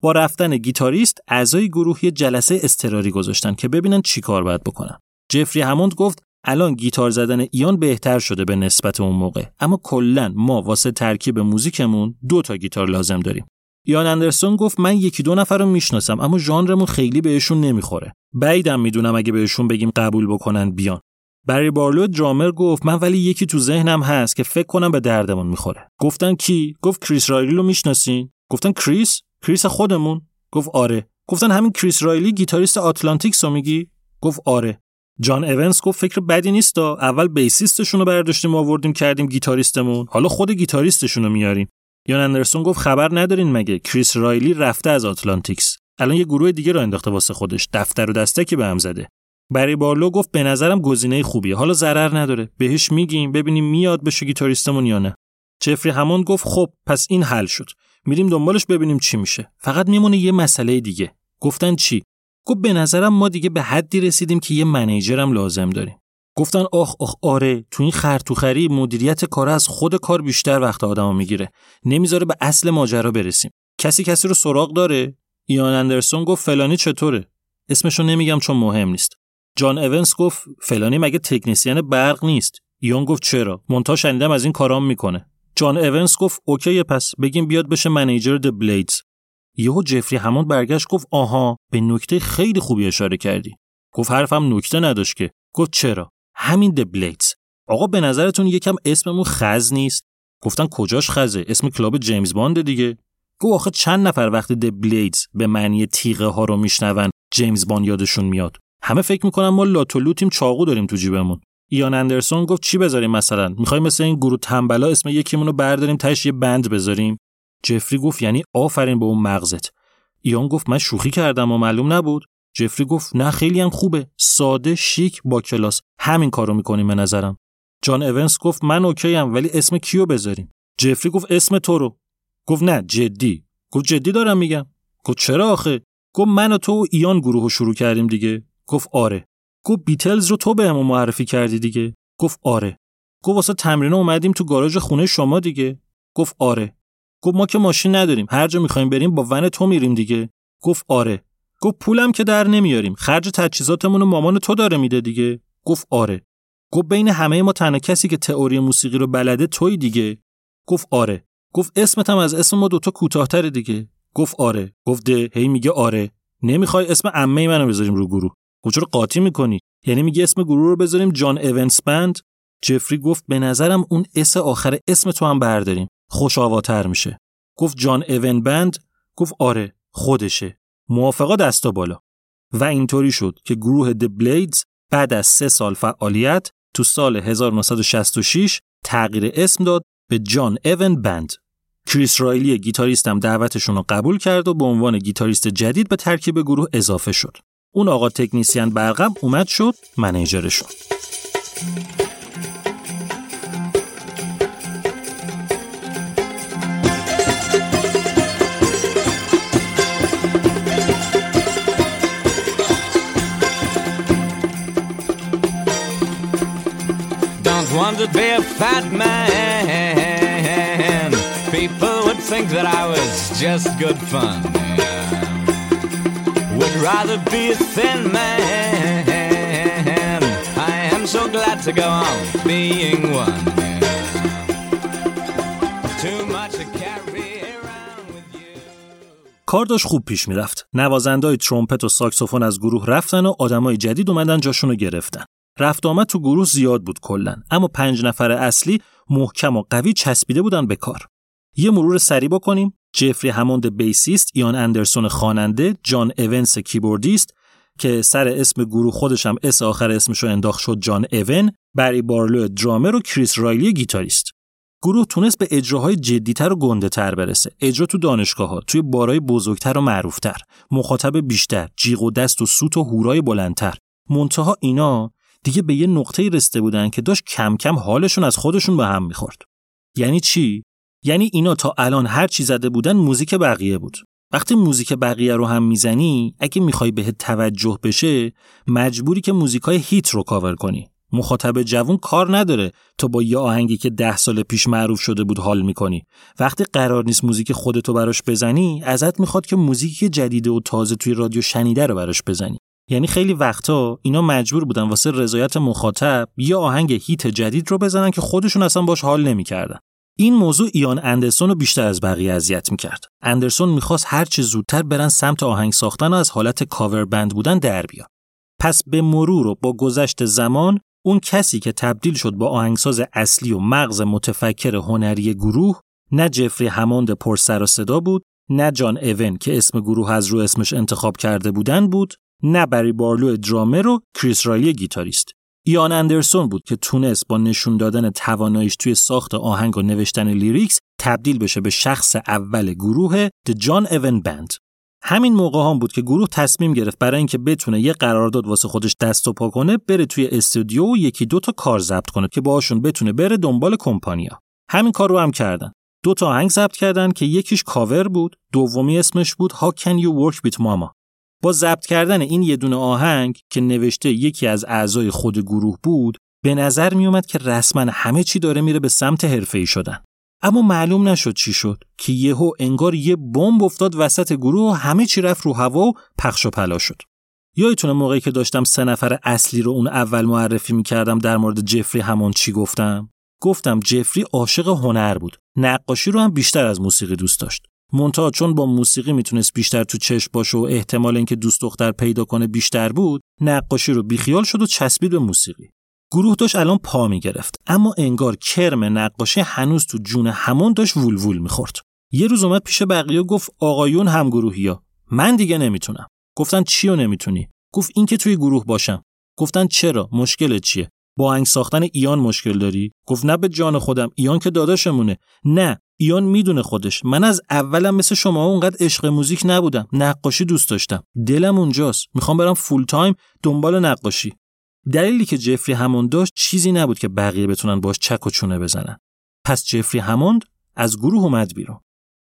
با رفتن گیتاریست اعضای گروه یه جلسه اضطراری گذاشتن که ببینن چی کار باید بکنن. جفری هموند گفت الان گیتار زدن ایان بهتر شده به نسبت اون موقع. اما کلا ما واسه ترکیب موزیکمون دو تا گیتار لازم داریم. یان اندرسون گفت من یکی دو نفر رو می‌شناسم اما ژانرمون خیلی بهشون نمی‌خوره. بعیدم می‌دونم اگه بهشون بگیم قبول بکنن بیان. بری بارلو درامر گفت من ولی یکی تو ذهنم هست که فکر کنم به دردمون می‌خوره. گفتن کی؟ گفت کریس رایلی رو می‌شناسین؟ گفتن کریس؟ کریس خودمون؟ گفت آره. گفتن همین کریس رایلی گیتاریست Atlantics رو میگی؟ گفت آره. جان اونز گفت فکر بدی نیست اول bassist شون رو برداشتیم آوردیم کردیم گیتاریستمون. حالا خود گیتاریستشون رو میاریم. یان اندرسون گفت خبر ندارین مگه کریس رایلی رفته از Atlantics؟ الان یه گروه دیگه رو انداخته واسه خودش. دفتر و دستکی به هم زده. بری بارلو گفت به نظرم گزینه خوبیه. حالا ضرر نداره. بهش میگیم ببینیم میاد بشه گیتاریستمون یا نه. جفری همون گفت خب پس این حل شد. میریم دنبالش ببینیم چی میشه. فقط میمونه یه مسئله دیگه. گفتن چی؟ گفت به نظرم ما دیگه به حدی رسیدیم که یه منیجرم لازم داریم. گفتن آخ آخ آره تو این خرطوخری مدیریت کار از خود کار بیشتر وقت آدمو می‌گیره. نمی‌ذاره به اصل ماجرا برسیم. کسی کسی رو سراغ داره؟ ایان اندرسون گفت فلانی چطوره؟ اسمشو نمیگم چون مهم نیست. جان اونس گفت فلانی مگه تکنسین برق نیست؟ ایان گفت چرا؟ منتها شنیدم از این کارام می‌کنه. جان اونس گفت OK پس بگیم بیاد بشه manager The Blades یهو جفری همون برگشت گفت آها به نکته خیلی خوبی اشاره کردی. گفت حرفم نکته نداشت که. گفت چرا؟ همین The Blades آقا به نظرتون یکم اسممون خز نیست؟ گفتن کجاش خزه؟ اسم club جیمز باند دیگه. گفت آخه چند نفر وقتی The Blades به معنی تیغه ها رو میشنون جیمز باند یادشون میاد. همه فکر می‌کنن ما لاتولوتیم چاقو داریم تو جیبمون. ایان اندرسون گفت چی بذاریم مثلا؟ می‌خوایم مثل این گروه تنبلا اسم یکیمون رو برداریم تهش یه band بذاریم. جفری گفت یعنی آفرین به اون مغزت. ایان گفت من شوخی کردم و معلوم نبود. جفری گفت نه خیلی هم خوبه. ساده شیک با کلاس. همین کارو می‌کنیم به نظرم. جان اونس گفت من OK ام ولی اسم کیو بذاریم؟ جفری گفت اسم تو رو. گفت نه جدی. گفت جدی دارم میگم. گفت چرا آخه؟ گفت من و تو و ایان گروه شروع کردیم دیگه. گفت آره. گفت بیتلز رو تو بهمون معرفی کردی دیگه. گفت آره. گفت واسه تمرین اومدیم تو گاراژ خونه شما دیگه. گفت آره. گفت ما که ماشین نداریم. هر جا می‌خوایم بریم با ون تو میریم دیگه. گفت آره. گفت پولم که در نمیاریم. خرج تجهیزاتمون مامان تو داره میده دیگه. گفت آره. گفت بین همه ما تنها کسی که تئوری موسیقی رو بلده توی دیگه. گفت آره. گفت هم از اسم ما دوتا کوتاهتر دیگه. گفت آره. گفت ده. هی میگه آره. نمی‌خوای اسم عمه منو بذاریم رو گروه. گفت چرا قاطی می‌کنی. یعنی میگه اسم گروه رو بذاریم جان ایونتس بند. جفری گفت به نظرم اون اس آخر اسم تو هم برداریم. خوشاواتر میشه. گفت جان ایون بند. گفت آره خودشه. موافقا دستا بالا. و اینطوری شد که گروه د بلیدز بعد از سه سال فعالیت تو سال 1966 تغییر اسم داد به جان ایون بند. کریس رایلی گیتاریستم دعوتشون رو قبول کرد و به عنوان گیتاریست جدید به ترکیب گروه اضافه شد. اون آقا تکنیسیان برقم اومد شد منیجرشون Don't want to be a fat man. People would think that I was just good fun. Would rather be a thin man. I am so glad to go on being one. Too much to carry. کار داشت خوب پیش می‌رفت. نوازندای ترومپت و ساکسوفون از گروه رفتن و آدمای جدید اومدن جاشونو گرفتن. رفت آمد تو گروه زیاد بود کلا اما پنج نفر اصلی محکم و قوی چسبیده بودن به کار. یه مرور سریع بکنیم. جفری هموند bassist، ایان اندرسون خواننده، جان اونس keyboardist که سر اسم گروه خودش هم s آخر اسمشو انداخت شد جان اون، بری بارلو درامر و کریس رایلی گیتاریست. گروه تونست به اجراهای جدیتر و گنده تر برسه. اجرا تو دانشگاه ها، توی بارای بزرگتر و معروفتر، مخاطب بیشتر، جیغ و دست و سوت و هورای بلندتر. منتها اینا دیگه به یه نقطه رسیده بودن که داشت کم کم حالشون از خودشون به هم می‌خورد. یعنی چی؟ یعنی اینا تا الان هر چی زده بودن موزیک بقیه بود. وقتی موزیک بقیه رو هم می‌زنی اگه می‌خوای بهت توجه بشه مجبوری که موزیکای هیت رو کاور کنی. مخاطب جوون کار نداره تو با یه آهنگی که ده سال پیش معروف شده بود حال می‌کنی. وقتی قرار نیست موزیک خودتو براش بزنی ازت می‌خواد که موزیکی جدید و تازه توی رادیو شنیده رو براش بزنی. یعنی خیلی وقتا اینا مجبور بودن واسه رضایت مخاطب یه آهنگ هیت جدید رو بزنن که خودشون اصلا باش حال نمی‌کردن. این موضوع ایان اندرسون رو بیشتر از بقیه اذیت می‌کرد. اندرسون می‌خواست هر چه زودتر برن سمت آهنگ ساختن و از حالت کاور بند بودن در بیان. پس به مرور و با گذشت زمان اون کسی که تبدیل شد با آهنگساز اصلی و مغز متفکر هنری گروه نه جفری هماند پر سر و صدا بود نه جان ایون که اسم گروه از رو اسمش انتخاب کرده بودن بود نه بری بارلو درامر و کریس رایلی گیتاریست ایان اندرسون بود که تونست با نشون دادن تواناییش توی ساخت آهنگ و نوشتن lyrics تبدیل بشه به شخص اول گروه The John Evan Band. همین موقع هم بود که گروه تصمیم گرفت برای اینکه بتونه یه قرارداد واسه خودش دست و پا کنه بره توی استودیو و یکی دو تا کار ضبط کنه که باهاشون بتونه بره دنبال کمپانیا. همین کار رو هم کردن. دو تا آهنگ ضبط کردن که یکیش کاور بود، دومی اسمش بود How Can You Work With Mama. با ضبط کردن این یه دونه آهنگ که نوشته یکی از اعضای خود گروه بود به نظر می اومد که رسما همه چی داره میره به سمت حرفه‌ای شدن. اما معلوم نشد چی شد که یهو انگار یه بمب افتاد وسط گروه و همه چی رفت رو هوا و پخش و پلا شد. یادتونه موقعی که داشتم سه نفر اصلی رو اون اول معرفی می‌کردم در مورد جفری همون چی گفتم؟ گفتم جفری عاشق هنر بود. نقاشی رو هم بیشتر از موسیقی دوست داشت. مونتا چون با موسیقی می‌تونست بیشتر تو چشم باشه و احتمال اینکه دوست دختر پیدا کنه بیشتر بود نقاشی رو بیخیال شد و چسبید به موسیقی. گروه داشت الان پا می‌گرفت اما انگار کرم نقاشی هنوز تو جون همون داشت وول می‌خورد. یه روز اومد پیش بقیه گفت آقایون هم ها من دیگه نمی‌تونم. گفتن چی رو نمی‌تونی؟ گفت این که توی گروه باشم. گفتن چرا؟ مشکل چیه؟ با آهنگ ساختن ایان مشکل داری؟ گفت نه به جان خودم ایان که داداشمونه. نه ایان می‌دونه خودش. من از اولم مثل شما اونقدر عشق موزیک نبودم. نقاشی دوست داشتم. دلم اونجاست. می‌خوام برم full time دنبال نقاشی. دلیلی که جفری هموند داشت چیزی نبود که بقیه بتونن باش چک و چونه بزنن. پس جفری هموند از گروه اومد بیرون.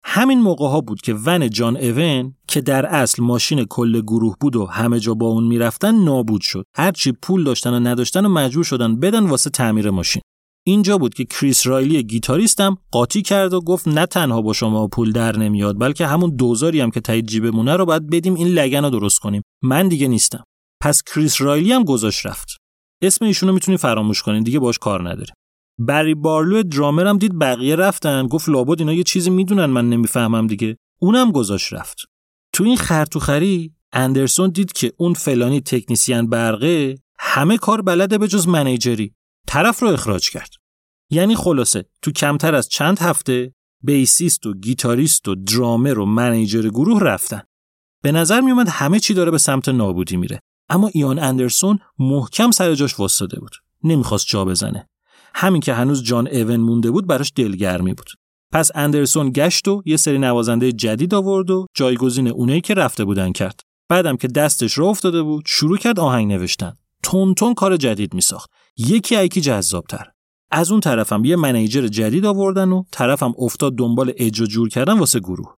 همین موقع ها بود که ون جان ایون که در اصل ماشین کل گروه بود و همه جا با اون می‌رفتن نابود شد. هرچی پول داشتن و نداشتن و مجبور شدن بدن واسه تعمیر ماشین. اینجا بود که کریس رایلی گیتاریستم قاطی کرد و گفت نه تنها با شما پول در نمیاد بلکه همون دوزاری هم که ته جیبمونه رو باید بدیم این لگن رو درست کنیم. من دیگه نیستم. پس کریس رایلی هم گذاشت رفت. اسم ایشون رو می‌تونی فراموش کنین دیگه باش کار نداری بری بارلو درامرم دید بقیه رفتن گفت لابد اینا یه چیزی می‌دونن من نمی‌فهمم دیگه. اونم گذاشت رفت. تو این خرطوخری اندرسون دید که اون فلانی تکنیسین برقه همه کار بلده به جز manager ی. طرف رو اخراج کرد. یعنی خلاصه تو کمتر از چند هفته بیسیست و گیتاریست و درامر و منیجر گروه رفتن. به نظر میومد همه چی داره به سمت نابودی میره. اما ایان اندرسون محکم سر جاش وستاده بود. نمی‌خواست جا بزنه. همین که هنوز جان ایون مونده بود براش دلگرمی بود. پس اندرسون گشت و یه سری نوازنده جدید آورد و جایگزین اونایی که رفته بودن کرد. بعدم که دستش رو افتاده بود شروع کرد آهنگ نوشتن. تند تند کار جدید میساخت. یکی از یکی جذابتر. از اون طرفم یه manager جدید آوردن و طرفم افتاد دنبال اجرا جور کردن واسه گروه.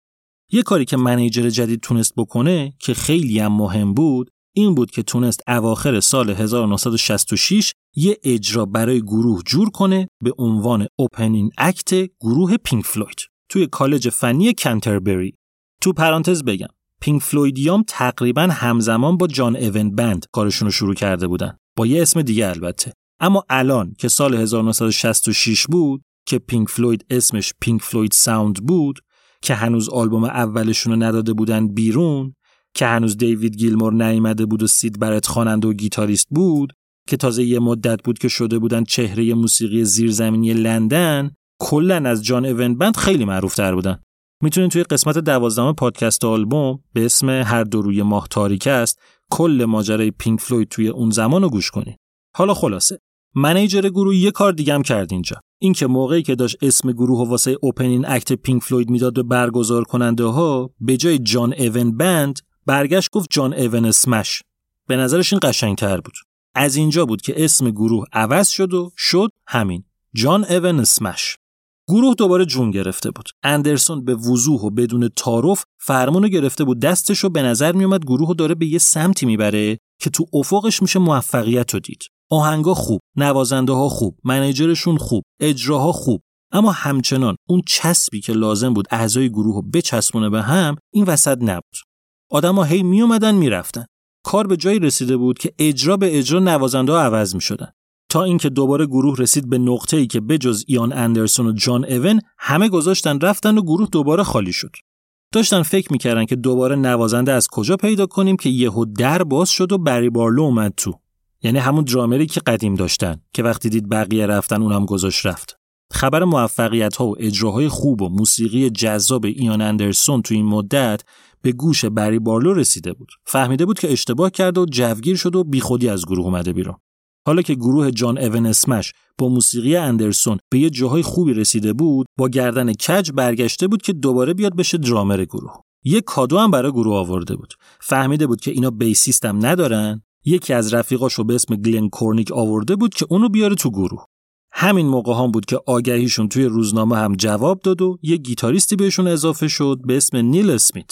یه کاری که manager جدید تونست بکنه که خیلی هم مهم بود این بود که تونست اواخر سال 1966 یه اجرا برای گروه جور کنه به عنوان opening act گروه پینک فلوید توی کالج فنی کنتربری تو پرانتز بگم پینک فلویدیام تقریبا همزمان با John Evan Band کارشون رو شروع کرده بودن. با یه اسم دیگه البته. اما الان که سال 1966 بود که پینک فلوید اسمش پینک فلوید ساوند بود که هنوز آلبوم اولشون رو نداده بودن بیرون که هنوز دیوید گیلمور نیامده بود و سید برت خواننده و گیتاریست بود که تازه یه مدت بود که شده بودن چهره موسیقی زیرزمینی لندن کلا از John Evan Band خیلی معروف تر بودن. می‌تونید توی قسمت دوازدهم پادکست آلبوم به اسم هر دو روی ماه تاریک است کل ماجرای پینک فلوید توی اون زمان رو گوش کنید حالا خلاصه manager گروه یه کار دیگه هم کرد اینجا. اینکه موقعی که داشت اسم گروه و واسه opening act پینک فلوید می‌داد به برگزار کننده ها به جای John Evan Band برگشت گفت John Evan Smash به نظرش این قشنگتر بود. از اینجا بود که اسم گروه عوض شد و شد همین. جان اون اسمش گروه دوباره جون گرفته بود. اندرسون به وضوح و بدون تعارف فرمونو گرفته بود. دستشو به نظر میومد گروه داره به یه سمتی می‌بره که تو افقش میشه موفقیت رو دید. آهنگا خوب نوازنده ها خوب منیجرشون خوب اجراها خوب. اما همچنان اون چسبی که لازم بود اعضای گروه رو بچسبونه به هم این وسط نبود. آدما هی می اومدن می‌رفتن. کار به جایی رسیده بود که اجرا به اجرا نوازنده ها عوض می شدن. تا اینکه دوباره گروه رسید به نقطه ای که بجز ایان اندرسون و جان اون همه گذاشتن رفتن و گروه دوباره خالی شد. داشتن فکر می‌کردن که دوباره نوازنده از کجا پیدا کنیم که یهو در باز شد و بری بارلو اومد تو. یعنی همون درامری که قدیم داشتن که وقتی دید بقیه رفتن اونم گذاشت رفت. خبر موفقیت ها و اجراهای خوب و موسیقی جذاب ایان اندرسون تو این مدت به گوش بری بارلو رسیده بود. فهمیده بود که اشتباه کرده و جوگیر شد و بیخودی از گروه اومده بیرون. حالا که گروه جان اون اسمش با موسیقی اندرسون به یه جاهای خوبی رسیده بود با گردن کج برگشته بود که دوباره بیاد بشه درامر گروه. یه کادو هم برای گروه آورده بود. فهمیده بود که اینا بیسیست هم ندارن. یکی از رفیقاشو به اسم گلن کورنیک آورده بود که اونو بیاره تو گروه. همین موقع هم بود که آگهیشون توی روزنامه هم جواب داد و یه گیتاریستی بهشون اضافه شد به اسم نیل اسمیت.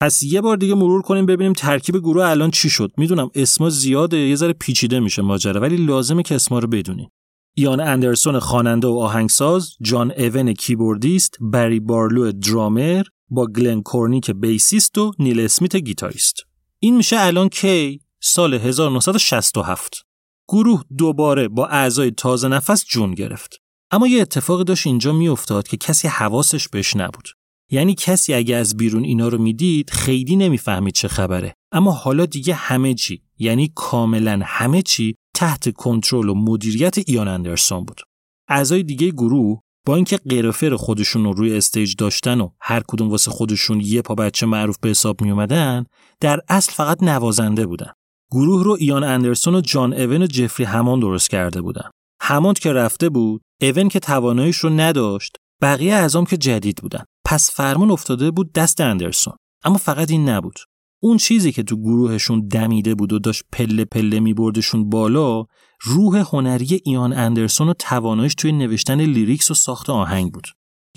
پس یه بار دیگه مرور کنیم ببینیم ترکیب گروه الان چی شد. می‌دونم اسما زیاده یه ذره پیچیده میشه ماجرا ولی لازمه که اسما رو بدونیم ایان اندرسون خواننده و آهنگساز جان اون keyboardist بری بارلو درامر با گلن کورنیک bassist و نیل اسمیت گیتاریست. این میشه الان کی؟ سال 1967 گروه دوباره با اعضای تازه نفس جون گرفت. اما یه اتفاقی داشت اینجا میافتاد که کسی حواسش بهش نبود. یعنی کسی اگه از بیرون اینا رو می‌دید خیلی نمی‌فهمید چه خبره. اما حالا دیگه همه چی یعنی کاملا همه چی تحت کنترل و مدیریت ایان اندرسون بود. اعضای دیگه گروه با اینکه قرفر خودشون رو روی استیج داشتن و هر کدوم واسه خودشون یه پا بچه معروف به حساب می اومدن در اصل فقط نوازنده بودن. گروه رو ایان اندرسون و جان اون و جفری همان درست کرده بودن. هماند که رفته بود اون که تواناییش رو نداشت بقیه اعضام که جدید بودن. پس فرمان افتاده بود دست اندرسون. اما فقط این نبود. اون چیزی که تو گروهشون دمیده بود و داشت پله پله میبردشون بالا روح هنری ایان اندرسون و تواناییش توی نوشتن lyrics و ساخت آهنگ بود.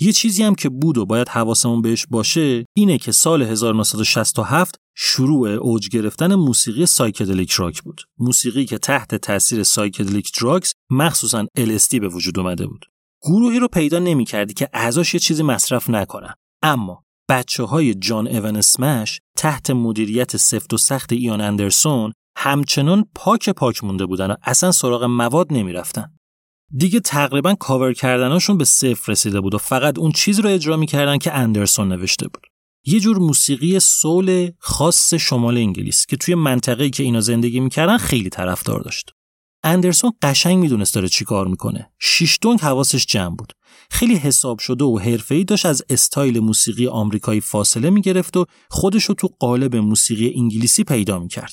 یه چیزی هم که بود و باید حواسمون بهش باشه اینه که سال 1967 شروع اوج گرفتن موسیقی psychedelic rock بود. موسیقی که تحت تاثیر psychedelic drugs مخصوصا LSD به وجود اومده بود. گروهی رو پیدا نمی کردی که اعضاش یه چیزی مصرف نکنن اما بچه های John Evan Smash تحت مدیریت سفت و سخت ایان اندرسون همچنان پاک پاک مونده بودن و اصلا سراغ مواد نمی‌رفتن. دیگه تقریبا کاور کردناشون به صفر رسیده بود و فقط اون چیز رو اجرا می‌کردن که اندرسون نوشته بود. یه جور موسیقی soul خاص شمال انگلیس که توی منطقه‌ای که اینا زندگی می‌کردن خیلی طرفدار داشت. اندرسون قشنگ می‌دونست داره چی کار می‌کنه. شیش دونگ حواسش جمع بود. خیلی حساب شده و حرفه‌ای داشت از استایل موسیقی آمریکایی فاصله می‌گرفت و خودش رو تو قالب موسیقی انگلیسی پیدا می‌کرد.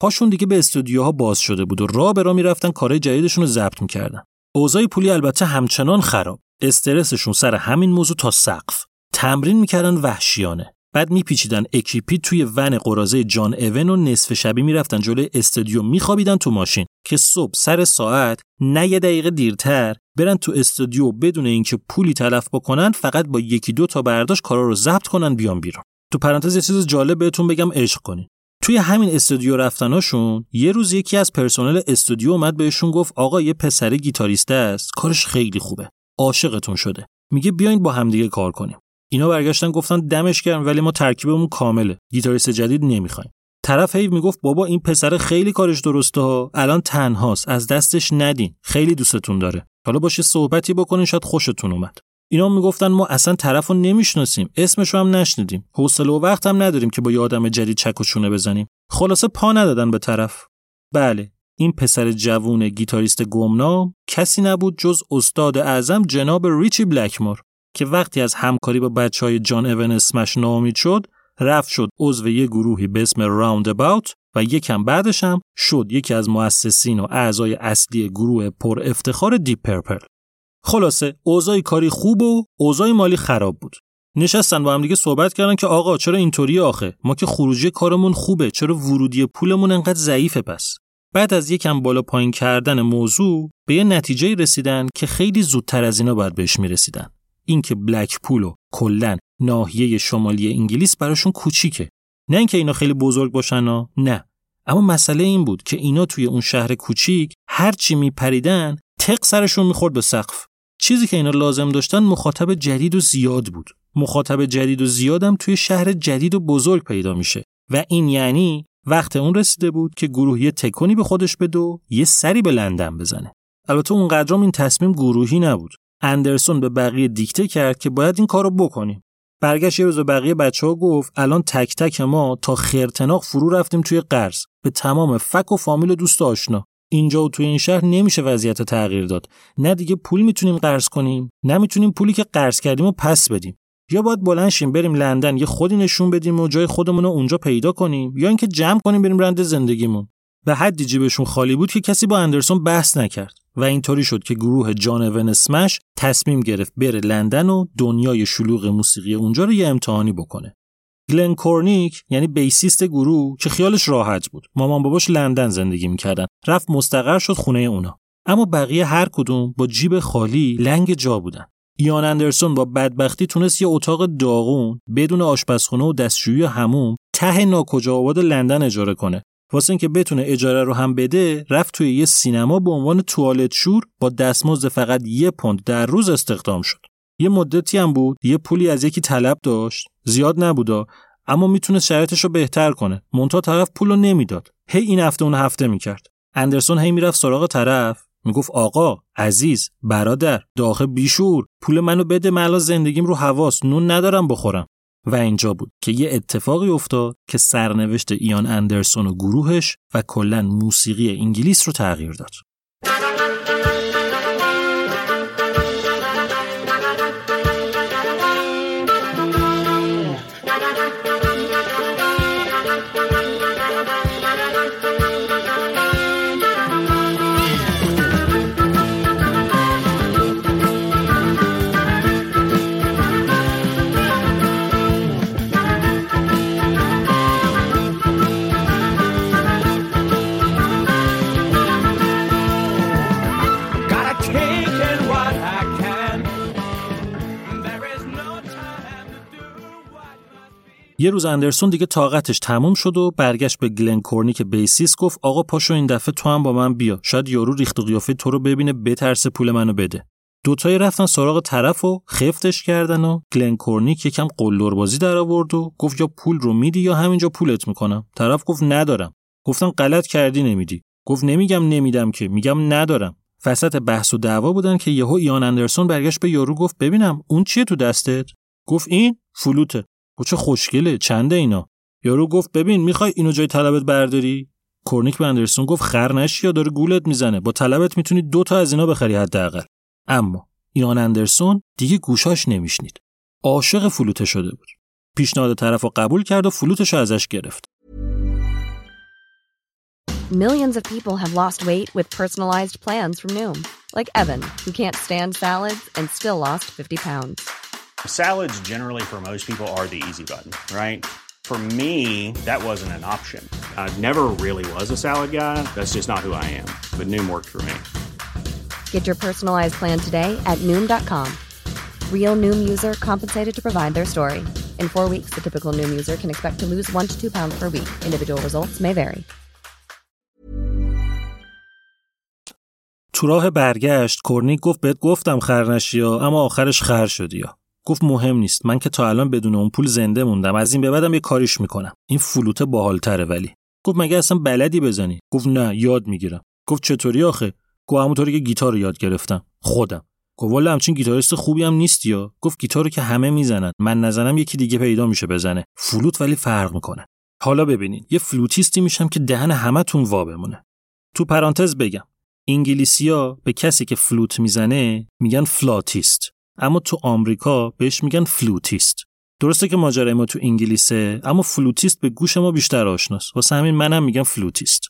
پاشون دیگه به استودیوها باز شده بود و راه به راه می‌رفتن کارهای جدیدشون رو ضبط می‌کردن. اوضاع پولی البته همچنان خراب. استرسشون سر همین موضوع تا سقف. تمرین می‌کردن وحشیانه. بعد میپیچیدن اکیپی توی ون قرازه جان اون و نصف شبی می‌رفتن جلوی استودیو. میخوابیدن تو ماشین که صبح سر ساعت نه یه دقیقه دیرتر برن تو استودیو بدون اینکه پولی تلف بکنن فقط با یکی دو تا برداشت کارا رو ضبط کنن بیان بیرون. تو پرانتز یه چیز جالب بهتون بگم عشق کنین توی همین استودیو رفتناشون یه روز یکی از پرسنل استودیو اومد بهشون گفت آقا یه پسر گیتاریست است کارش خیلی خوبه عاشقتون شده. میگه بیاین با همدیگه کار کنیم. اینا برگشتن گفتن دمش گرم ولی ما ترکیبمون کامله. گیتاریست جدید نمی‌خوایم. طرف هی می‌گفت بابا این پسر خیلی کارش درسته ها. الان تنهاست. از دستش ندین. خیلی دوستتون داره. حالا باشه صحبتی بکنین شاید خوشتون اومد. اینا می‌گفتن ما اصلا طرف رو نمی‌شناسیم. اسمشو هم نشنیدیم. حوصله و وقت هم نداریم که با یه آدم جدید چک و چونه بزنیم. خلاصه پا ندادن به طرف. بله این پسر جوون گیتاریست گمنام کسی نبود جز استاد اعظم جناب ریچی بلکمور. که وقتی از همکاری با بچه های John Evan Smash ناامید شد رفت شد عضو یه گروهی به اسم Roundabout و یکم بعدش هم شد یکی از مؤسسین و اعضای اصلی گروه پر افتخار Deep Purple خلاصه اوضاع کاری خوب و اوضاع مالی خراب بود. نشستن با هم دیگه صحبت کردن که آقا چرا اینطوری آخه؟ ما که خروجی کارمون خوبه چرا ورودی پولمون انقدر ضعیفه پس؟ بعد از یکم بالا پایین کردن موضوع به یه نتیجه رسیدن که خیلی زودتر از اینا باید بهش می‌رسیدن. اینکه بلک پول و کلا ناحیه شمالی انگلیس براشون کوچیکه. نه اینکه اینا خیلی بزرگ باشن ها نه. اما مسئله این بود که اینا توی اون شهر کوچیک هر چی میپریدن تق سرشون می‌خورد به سقف. چیزی که اینا لازم داشتن مخاطب جدید و زیاد بود. مخاطب جدید و زیادم توی شهر جدید و بزرگ پیدا میشه. و این یعنی وقت اون رسیده بود که گروه یه تکونی به خودش بده و یه سری به لندن بزنه. البته اونقدرام این تصمیم گروهی نبود. اندرسون به بقیه دیکته کرد که باید این کارو بکنیم. برگشت یه روز به بقیه بچه ها گفت الان تک تک ما تا خرتناق فرو رفتیم توی قرض. به تمام فک و فامیل و دوست آشنا. اینجا و توی این شهر نمیشه وضعیت تغییر داد. نه دیگه پول می‌تونیم قرض کنیم نه می‌تونیم پولی که قرض کردیم و پس بدیم. یا باید بلند بریم لندن یه خودی نشون بدیم و جای خودمون رو اونجا پیدا کنیم یا اینکه جمع کنیم بریم رند زندگیمون. به حدی جیبشون خالی بود که کسی با اندرسون بحث نکرد. و اینطوری شد که گروه جان اون اسمش تصمیم گرفت بره لندن و دنیای شلوغ موسیقی اونجا رو یه امتحانی بکنه. گلن کورنیک یعنی بیسیست گروه که خیالش راحت بود. مامان باباش لندن زندگی می‌کردن. رفت مستقر شد خونه اونا. اما بقیه هر کدوم با جیب خالی لنگ جا بودن. ایان اندرسون با بدبختی تونست یه اتاق داغون بدون آشپزخونه و دستشویی هموم ته ناکجا آباد لندن اجاره کنه. واسه اینکه بتونه اجاره رو هم بده رفت توی یه سینما به عنوان توالت شور با دستمزد فقط یه پوند در روز استخدام شد. یه مدتی هم بود یه پولی از یکی طلب داشت. زیاد نبودا اما می‌تونه شرایطش رو بهتر کنه. مونتا طرف پول رو نمی‌داد. هی این هفته اون هفته می‌کرد. اندرسون هی می‌رفت سراغ طرف. می‌گفت آقا عزیز برادر داخل بیشور پول منو بده من زندگیم رو حواس نون ندارم بخورم. و اینجا بود که یه اتفاقی افتاد که سرنوشت ایان اندرسون و گروهش و کلا موسیقی انگلیس رو تغییر داد. یه روز اندرسون دیگه طاقتش تموم شد و برگشت به گلن که بیسیس گفت آقا پاشو این دفعه تو هم با من بیا. شاید یارو ریخت و قیافه تو رو ببینه بترسه پول منو بده. دوتایی رفتن سراغ طرف و خفتش کردن و گلن کورنیک یکم قلدر بازی در آورد و گفت یا پول رو میدی یا همینجا پولت می‌کنم. طرف گفت ندارم. گفتم غلط کردی نمیدی. گفت نمیگم نمیدم که میگم ندارم. وسط بحث و دعوا بودن که یهو ایان اندرسون برگشت به یارو گفت ببینم اون چیه تو دستت؟ گفت این فلوته. چه خوشگله چنده اینا؟ یارو گفت ببین می‌خوای اینو جای طلبت برداری؟ کورنیک به اندرسون گفت خر نشی یا داره گولت می‌زنه؟ با طلبت می‌تونی دو تا از اینا بخری حداقل. اما ایان اندرسون دیگه گوشاش نمیشنید. عاشق فلوته شده بود. پیشنهاد طرف قبول کرد و فلوتش ازش گرفت. Millions of people have lost weight with personalized plans from Noom, like Evan, who can't stand salads and still lost 50 pounds. Salads, generally, for most people, are the easy button, right? For me, that wasn't an option. I never really was a salad guy. That's just not who I am. But Noom worked for me. Get your personalized plan today at Noom.com. Real Noom user compensated to provide their story. In four weeks, the typical Noom user can expect to lose one to two pounds per week. Individual results may vary. تو راه برگشت کورنیک گفت بهت گفتم خرنشی اما آخرش خر شدی یا. گفت مهم نیست. من که تا الان بدون اون پول زنده موندم. از این به بعدم یه کاریش می‌کنم. این فلوته باحالتره ولی. گفت مگه اصلا بلدی بزنی؟ گفت نه یاد می‌گیرم. گفت چطوری آخه؟ گفت همونطوری که گیتار یاد گرفتم. خودم. گفت والا همچین گیتاریست خوبی هم نیستی ها؟ گفت گیتار که همه می‌زنن. من نزنم یکی دیگه پیدا میشه بزنه. فلوت ولی فرق می‌کنه. حالا ببینین. یه فلوتیستی میشم که دهن همتون وا بمونه. تو پرانتز بگم. انگلیسیا به کسی که فلوت می‌زنه میگن flautist. اما تو آمریکا بهش میگن flutist. درسته که ماجرای ما تو انگلیسه اما فلوتیست به گوش ما بیشتر آشناست. واسه همین منم میگم فلوتیست.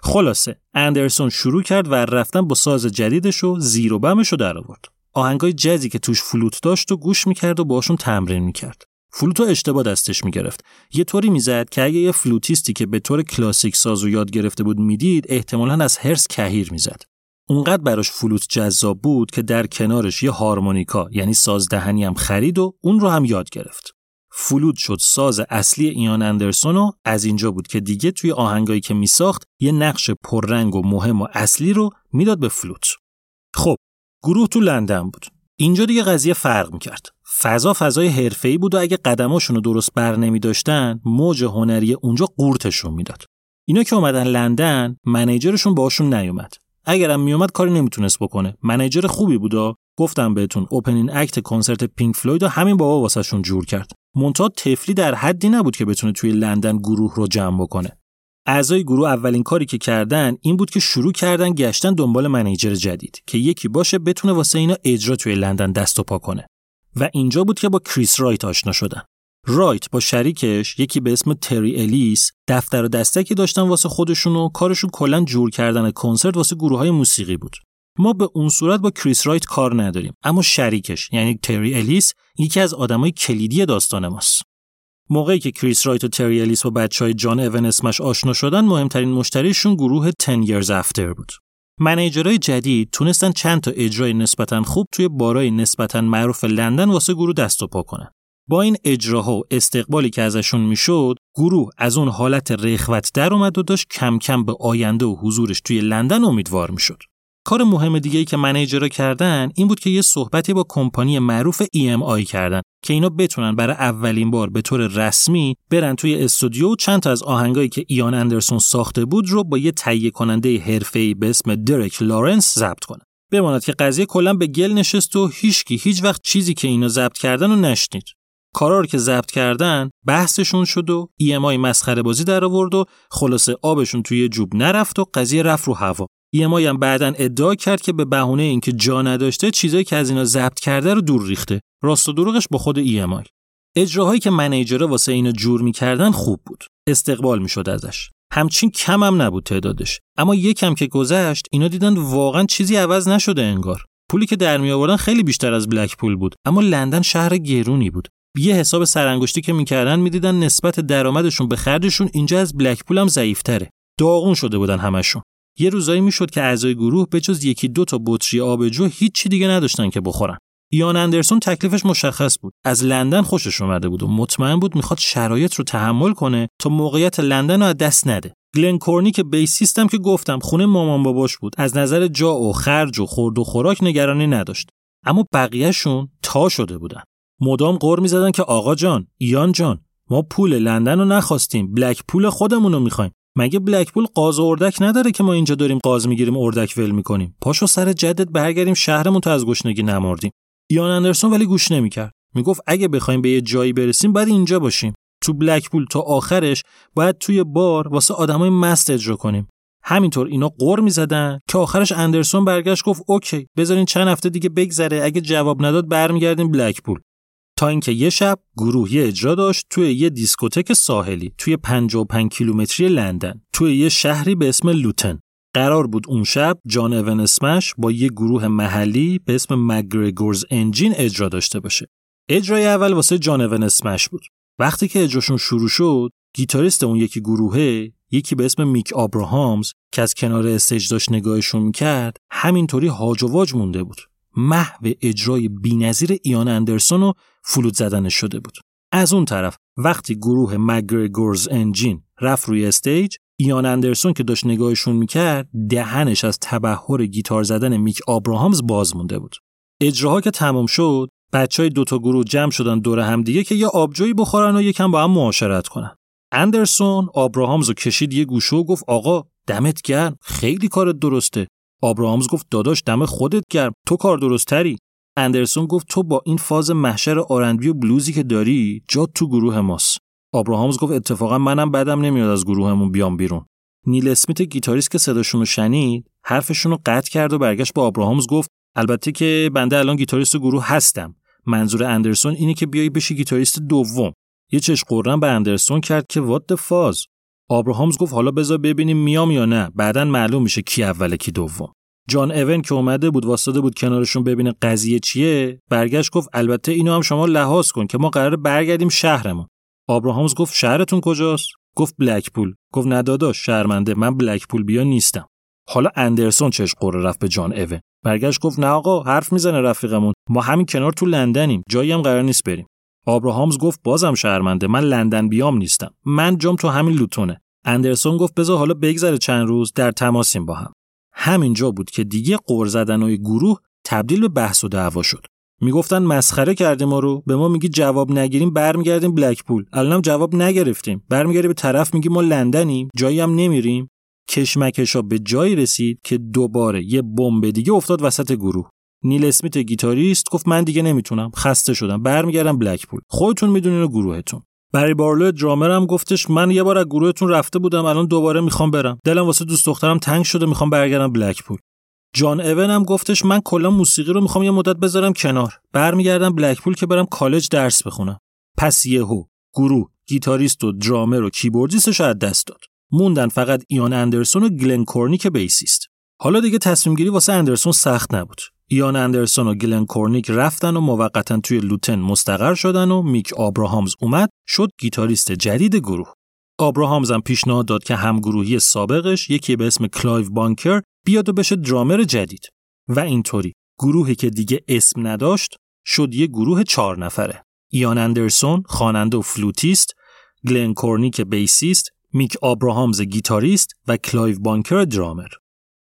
خلاصه اندرسون شروع کرد ور رفتن با ساز جدیدش و زیر و بمش رو در آورد آهنگای جزی که توش فلوت داشت رو گوش می‌کرد و باشون تمرین می‌کرد. فلوتو اشتباه دستش می‌گرفت. یه طوری می‌زد که اگه یه فلوتیستی که به طور کلاسیک سازو یاد گرفته بود می‌دید احتمالا از حرص کهیر می‌زد. اونقدر براش فلوت جذاب بود که در کنارش یه هارمونیکا یعنی سازدهنی هم خرید و اون رو هم یاد گرفت. فلوت شد ساز اصلی ایان اندرسون و از اینجا بود که دیگه توی آهنگایی که میساخت یه نقش پررنگ و مهم و اصلی رو می‌داد به فلوت. خب گروه تو لندن بود. اینجا دیگه قضیه فرق می‌کرد. فضا فضای حرفه‌ای بود و اگه قدماشون رو درست بر نمی موج هنری اونجا قورتشون می‌داد. اینا که اومدن لندن منیجرشون باشون نیومد. اگرم میومد کاری نمی‌تونست بکنه. منیجر خوبی بودا گفتم بهتون اوپنین اکت کنسرت پینک فلوید و همین بابا واسهشون جور کرد. مونتا تفلی در حدی نبود که بتونه توی لندن گروه رو جمع بکنه. اعضای گروه اولین کاری که کردن این بود که شروع کردن گشتن دنبال منیجر جدید که یکی باشه بتونه واسه اینا اجرا توی لندن دست و پا کنه. و اینجا بود که با کریس رایت آشنا شدن. رایت با شریکش یکی به اسم تری الیس دفتر و دستکی داشتن واسه خودشون و کارشون کلا جور کردن کنسرت واسه گروه های موسیقی بود. ما به اون صورت با کریس رایت کار نداریم اما شریکش یعنی تری الیس یکی از آدمای کلیدی داستان ماست. موقعی که کریس رایت و تری الیس با بچه های John Evan Smash آشنا شدن مهمترین مشتریشون گروه 10 Years After بود. manager های جدید تونستن چند تا اجرای نسبتا خوب توی بارای نسبتا معروف لندن واسه گروه دست و پا کنن. با این اجراها و استقبالی که ازشون می‌شد گروه از اون حالت رخوت در اومد و داشت کم کم به آینده و حضورش توی لندن امیدوار می‌شد کار مهم دیگه ای که منیجرها کردن این بود که یه صحبتی با کمپانی معروف EMI کردن که اینا بتونن برای اولین بار به طور رسمی برن توی استودیو و چند تا از آهنگایی که ایان اندرسون ساخته بود رو با یه تهیه کننده حرفه‌ای به اسم درک لارنس ضبط کنن. بماند که قضیه کلا به گل نشست و هیچکی هیچ وقت چیزی که اینا ضبط کردن رو نشنید. کارا رو که ضبط کردن بحثشون شد و EMI مسخره بازی در آورد و خلاصه آبشون توی جوب نرفت و قضیه رفت رو هوا. EMI هم بعدا ادعا کرد که به بهونه اینکه جا نداشته چیزایی که از اینا ضبط کرده رو دور ریخته. راست و دروغش با خود EMI. اجراهایی که منیجرها واسه اینا جور می‌کردن خوب بود. استقبال می‌شد ازش. همچین کم هم نبود تعدادش. اما یکم که گذشت اینا دیدن واقعا چیزی عوض نشده انگار. پولی که در می آوردن خیلی بیشتر از بلک پول بود اما لندن شهر گرونی بود یه حساب سرانگشتی که می‌کردن می‌دیدن نسبت درآمدشون به خردشون اینجا از بلک پول هم ضعیفتره. داغون شده بودن همشون. یه روزایی می‌شد که اعضای گروه به جز یکی دو تا بطری آبجو هیچی دیگه نداشتن که بخورن. یان اندرسون تکلیفش مشخص بود. از لندن خوشش اومده بود و مطمئن بود می‌خواد شرایط رو تحمل کنه تا موقعیت لندن رو از دست نده. گلن کورنی که بیس سیستم که گفتم خونه مامان باباش بود از نظر جا و خرج و خورد و خوراک نگرانی نداشت. اما بقیهشون تا شده بودن. مدام قر می‌زدن که آقا جان ایان جان ما پول لندن رو نخواستیم بلک پول خودمون رو می‌خوایم. مگه بلک پول قاز و اردک نداره که ما اینجا داریم قاز می‌گیریم اردک ول می‌کنیم؟ پاشو سر جدت برگردیم شهرمون تو از گشنگی نمردیم ایان اندرسون ولی گوش نمی‌کرد. می‌گفت اگه بخوایم به یه جایی برسیم باید اینجا باشیم. تو بلک پول تا آخرش باید توی بار واسه آدمای مست اجرا کنیم. همینطور اینا قر می‌زدن که آخرش اندرسون برگشت گفت اوکی بذارین چند هفته دیگه بگذره اگه جواب نداد برمیگردیم بلک پول. اینکه یه شب گروه یه اجرا داشت توی یه دیسکوتک ساحلی توی 55 کیلومتری لندن توی یه شهری به اسم لوتن. قرار بود اون شب John Evan Smash با یه گروه محلی به اسم McGregor's Engine اجرا داشته باشه. اجرای اول واسه John Evan Smash بود. وقتی که اجراشون شروع شد گیتاریست اون یکی گروهه یکی به اسم میک آبراهامز که از کنار stage داشت نگاهشون می‌کرد همینطوری هاج و واج مونده بود. محو اجرای بینظیر ایان اندرسون و فلوت زدنش شده بود. از اون طرف وقتی گروه McGregor's Engine رفت روی stage ایان اندرسون که داشت نگاهشون می‌کرد دهنش از تبحر گیتار زدن میک آبراهامز باز مونده بود. اجراها که تمام شد بچه های دوتا گروه جمع شدن دور هم دیگه که یه آبجویی بخورن و یکم با هم معاشرت کنن. اندرسون آبراهامز رو کشید یه گوشه و گفت آقا دمت گرم خیلی کارت درسته. آبراهامز گفت داداش دم خودت گرم تو کار درست‌تری اندرسون گفت تو با این فاز محشر R&B و بلوزی که داری جا تو گروه ماست. آبراهامز گفت اتفاقا منم بدم نمیاد از گروهمون بیام بیرون. نیل اسمیت گیتاریست که صداشون رو شنید حرفشون رو قطع کرد و برگشت به آبراهامز گفت البته که بنده الان گیتاریست گروه هستم. منظور اندرسون اینه که بیای بشی گیتاریست دوم. یه چش غره به اندرسون کرد که what فاز آبراهامز گفت حالا بذار ببینیم میام یا نه. بعدا معلوم میشه کی اوله کی دوم. جان اون که اومده بود واسطه بود کنارشون ببینه قضیه چیه برگشت گفت البته اینو هم شما لحاظ کن که ما قراره برگردیم شهرمون. آبراهامز گفت شهرتون کجاست؟ گفت بلکپول. گفت نداداش شرمنده من بلکپول بیا نیستم. حالا اندرسون چش قره رفت به جان اون برگشت گفت نه آقا حرف می‌زنه رفیقمون. ما همین کنار تو لندنیم جایی هم قرار نیست بریم. آبراهامز گفت بازم شرمنده من لندن بیام نیستم. من جام تو همین لوتونه. اندرسون گفت بذار حالا بگذره چند روز در تماسیم با هم. همینجا بود که دیگه قور زدن گروه تبدیل به بحث و دعوا شد. می‌گفتن مسخره کردیم ما رو به ما میگی جواب نگیریم برمیگردیم بلکپول الانم جواب نگرفتیم. برمیگردی به طرف میگی ما لندنیم جایی هم نمیریم. کشمکشا به جایی رسید که دوباره یه بمب دیگه افتاد وسط گروه. نیل اسمیت گیتاریست گفت من دیگه نمی‌تونم. خسته شدم. برمیگردم بلکپول خودتون می‌دونین و گروهتون. بری بارلو درامر هم گفتش من یه بار از گروهتون رفته بودم الان دوباره می‌خوام برم. دلم واسه دوست دخترم تنگ شده می‌خوام برگردم بلکپول. جان ایون هم گفتش من کلا موسیقی رو می‌خوام یه مدت بذارم کنار. برمیگردم بلکپول که برم کالج درس بخونم. پس یهو گروه گیتاریست و درامر و keyboardist ش از دست داد. موندن فقط ایان اندرسون و گلن کورنیک bassist. حالا دیگه تصمیم گیری واسه اندرسون سخت نبود. ایان اندرسون و گلن کورنیک رفتن و موقتا توی لوتن مستقر شدن و میک آبراهامز اومد شد گیتاریست جدید گروه. آبراهامز هم پیشنهاد داد که همگروهی سابقش یکی به اسم کلایو بانکر بیاد و بشه درامر جدید. و اینطوری گروهی که دیگه اسم نداشت شد یه گروه چهار نفره. ایان اندرسون خواننده و فلوتیست گلن کورنیک bassist میک آبراهامز گیتاریست و کلایو بانکر درامر.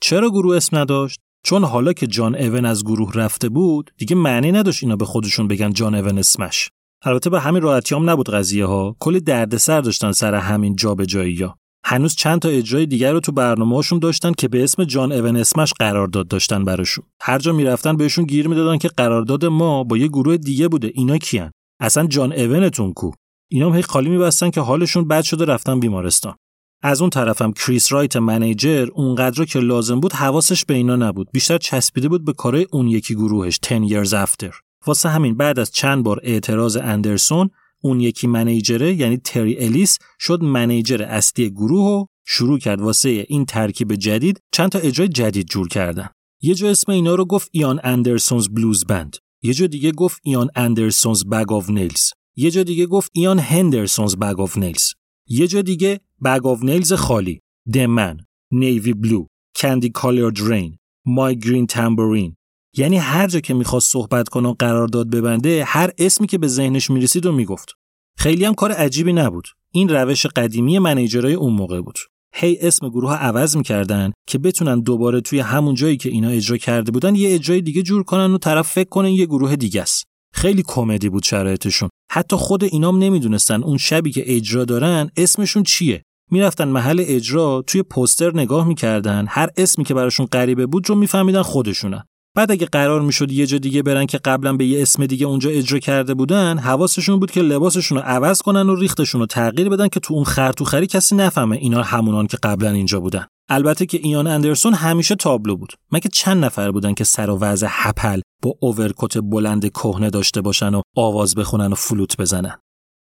چرا گروه اسم نداشت؟ چون حالا که جان اون از گروه رفته بود دیگه معنی نداشت اینا به خودشون بگن جان اون اسمش. البته به همین راحتی هم نبود قضیه ها کلی دردسر داشتن سر همین جابجایی ها. هنوز چند تا اجرای دیگر رو تو برنامه‌هاشون داشتن که به اسم جان اون اسمش قرارداد داشتن براشون. هر جا می‌رفتن بهشون گیر می‌دادن که قرارداد ما با یه گروه دیگه بوده. اینا کیان؟ اصلا جان اونتون کو؟ اینا هم هی خالی میبستن که حالشون بد شده رفتن بیمارستان. از اون طرفم کریس رایت manager اونقدر که لازم بود حواسش به اینا نبود. بیشتر چسبیده بود به کارهای اون یکی گروهش 10 Years After. واسه همین بعد از چند بار اعتراض اندرسون اون یکی manager ه یعنی تری الیس شد manager اصلی گروه و شروع کرد واسه این ترکیب جدید چند تا اجرای جدید جور کردن. یه جا اسم اینا رو گفت Ian Anderson's Blues Band. یه جا دیگه گفت Ian Anderson's Bag of Nails. یه جا دیگه گفت Ian Henderson's Bag of Nails. یه جا دیگه Bag of Nails خالی. دمن Navy Blue Candy Coloured Rain My Green Tambourine یعنی هر جا که می‌خواست صحبت کنه و قرارداد ببنده هر اسمی که به ذهنش می‌رسید و می‌گفت. خیلی هم کار عجیبی نبود. این روش قدیمی manager ای اون موقع بود. هی اسم گروه عوض می‌کردن که بتونن دوباره توی همون جایی که اینا اجرا کرده بودن یه اجرای دیگه جور کنن و طرف فکر کنن یه گروه دیگه است. خیلی کمدی بود شرایطشون. حتی خود اینام نمی‌دونستن اون شبی که اجرا دارن اسمشون چیه. می‌رفتن محل اجرا توی پوستر نگاه می‌کردن. هر اسمی که براشون غریبه بود رو میفهمیدن خودشونن بعد اگه قرار می‌شد یه جا دیگه برن که قبلا به یه اسم دیگه اونجا اجرا کرده بودن حواسشون بود که لباسشون رو عوض کنن و ریختشون رو تغییر بدن که تو اون خرطوخری کسی نفهمه اینا همونان که قبلا اینجا بودن. البته که ایان اندرسون همیشه تابلو بود. مگه چند نفر بودن که سر و وضع هپل با اوورکوت بلند کهنه داشته باشن و آواز بخونن و فلوت بزنن؟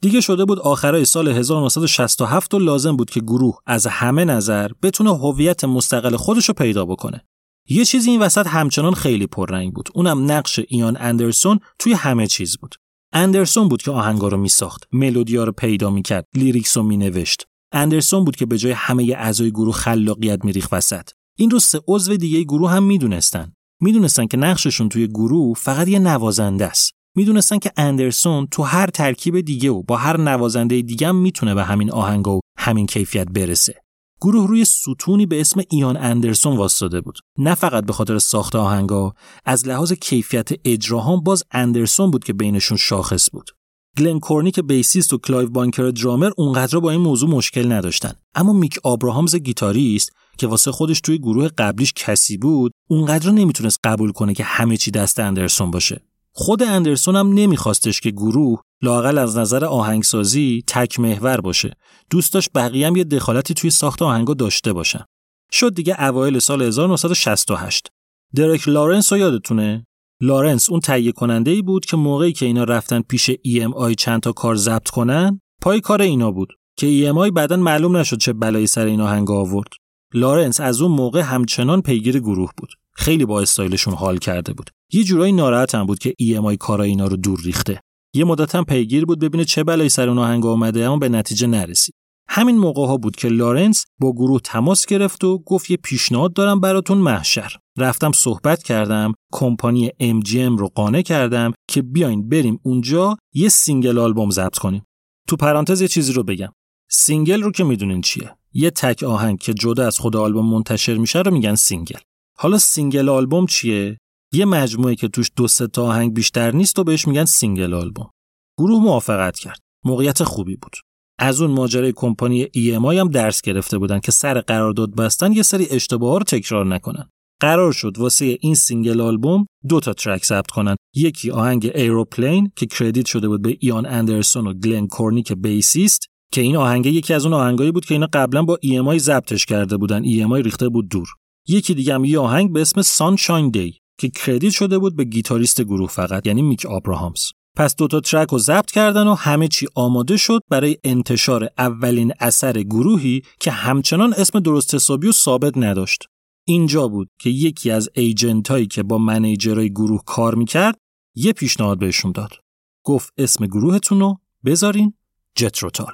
دیگه شده بود آخرای سال 1967 و لازم بود که گروه از همه نظر بتونه هویت مستقل خودش رو پیدا بکنه. یه چیزی این وسط همچنان خیلی پررنگ بود. اونم نقش ایان اندرسون توی همه چیز بود. اندرسون بود که آهنگا رو میساخت ملودیا رو پیدا می‌کرد lyrics رو مینوشت. اندرسون بود که به جای همه اعضای گروه خلاقیت میریخت وسط. این رو سه عضو دیگه گروه هم می‌دونستن. می‌دونستن که نقششون توی گروه فقط یه نوازنده است. می‌دونستن که اندرسون تو هر ترکیب دیگه و با هر نوازنده دیگه هم می‌تونه به همین آهنگ و همین کیفیت برسه. گروه روی ستونی به اسم ایان اندرسون وایساده بود. نه فقط به خاطر ساخت آهنگا از لحاظ کیفیت اجراهام باز اندرسون بود که بینشون شاخص بود. گلن کورنیک bassist و کلایو بانکر درامر اونقدر با این موضوع مشکل نداشتن. اما میک آبراهامز گیتاریست که واسه خودش توی گروه قبلیش کسی بود اونقدر نمی‌تونست قبول کنه که همه چی دست اندرسون باشه. خود اندرسون هم نمیخواستش که گروه لاقل از نظر آهنگسازی تک محور باشه. دوست داشت بقیه هم یه دخالتی توی ساخت آهنگا داشته باشن. شد دیگه اوایل سال 1968 درک لارنس رو یادتونه؟ لارنس اون تهیه کننده ای بود که موقعی که اینا رفتن پیش EMI چند تا کار ضبط کنن پای کار اینا بود. که EMI بعدا معلوم نشد چه بلایی سر این آهنگ آورد. لارنس از اون موقع همچنان پیگیر گروه بود. خیلی با استایلشون حال کرده بود. یه جورایی ناراحت هم بود که EMI کارای اینا رو دور ریخته. یه مدت هم پیگیر بود ببینه چه بلایی سر اون آهنگ اومده اما به نتیجه نرسید. همین موقع ها بود که لارنس با گروه تماس گرفت و گفت یه پیشنهاد دارم براتون محشر. رفتم صحبت کردم کمپانی MGM رو قانع کردم که بیاین بریم اونجا یه single آلبوم ضبط کنیم. تو پرانتز یه چیزی رو بگم. single رو که می‌دونین چیه؟ یه تک آهنگ که جدا از خود آلبوم منتشر میشه رو میگن single. حالا single آلبوم چیه؟ یه مجموعه که توش دو سه تا آهنگ بیشتر نیست و بهش میگن single آلبوم. گروه موافقت کرد. موقعیت خوبی بود. از اون ماجرای کمپانی EMI هم درس گرفته بودن که سر قرارداد بستن یه سری اشتباه رو تکرار نکنن. قرار شد واسه این single آلبوم دو تا track ضبط کنن. یکی آهنگ Aeroplane که credit شده بود به ایان اندرسون و گلن کورنیک bassist که این آهنگ یکی از اون آهنگایی بود که اینا قبلا با EMI ضبطش کرده بودن. EMI ریخته بود دور. یکی دیگه هم یه آهنگ به اسم سانشاین دی که کردیت شده بود به گیتاریست گروه فقط یعنی میک آبراهامز پس دوتا ترک رو ضبط کردن و همه چی آماده شد برای انتشار اولین اثر گروهی که همچنان اسم درست حسابی و ثابت نداشت. اینجا بود که یکی از ایجنت هایی که با منیجرای گروه کار می‌کرد یه پیشنهاد بهشون داد. گفت اسم گروهتون رو بذارین جتروتال.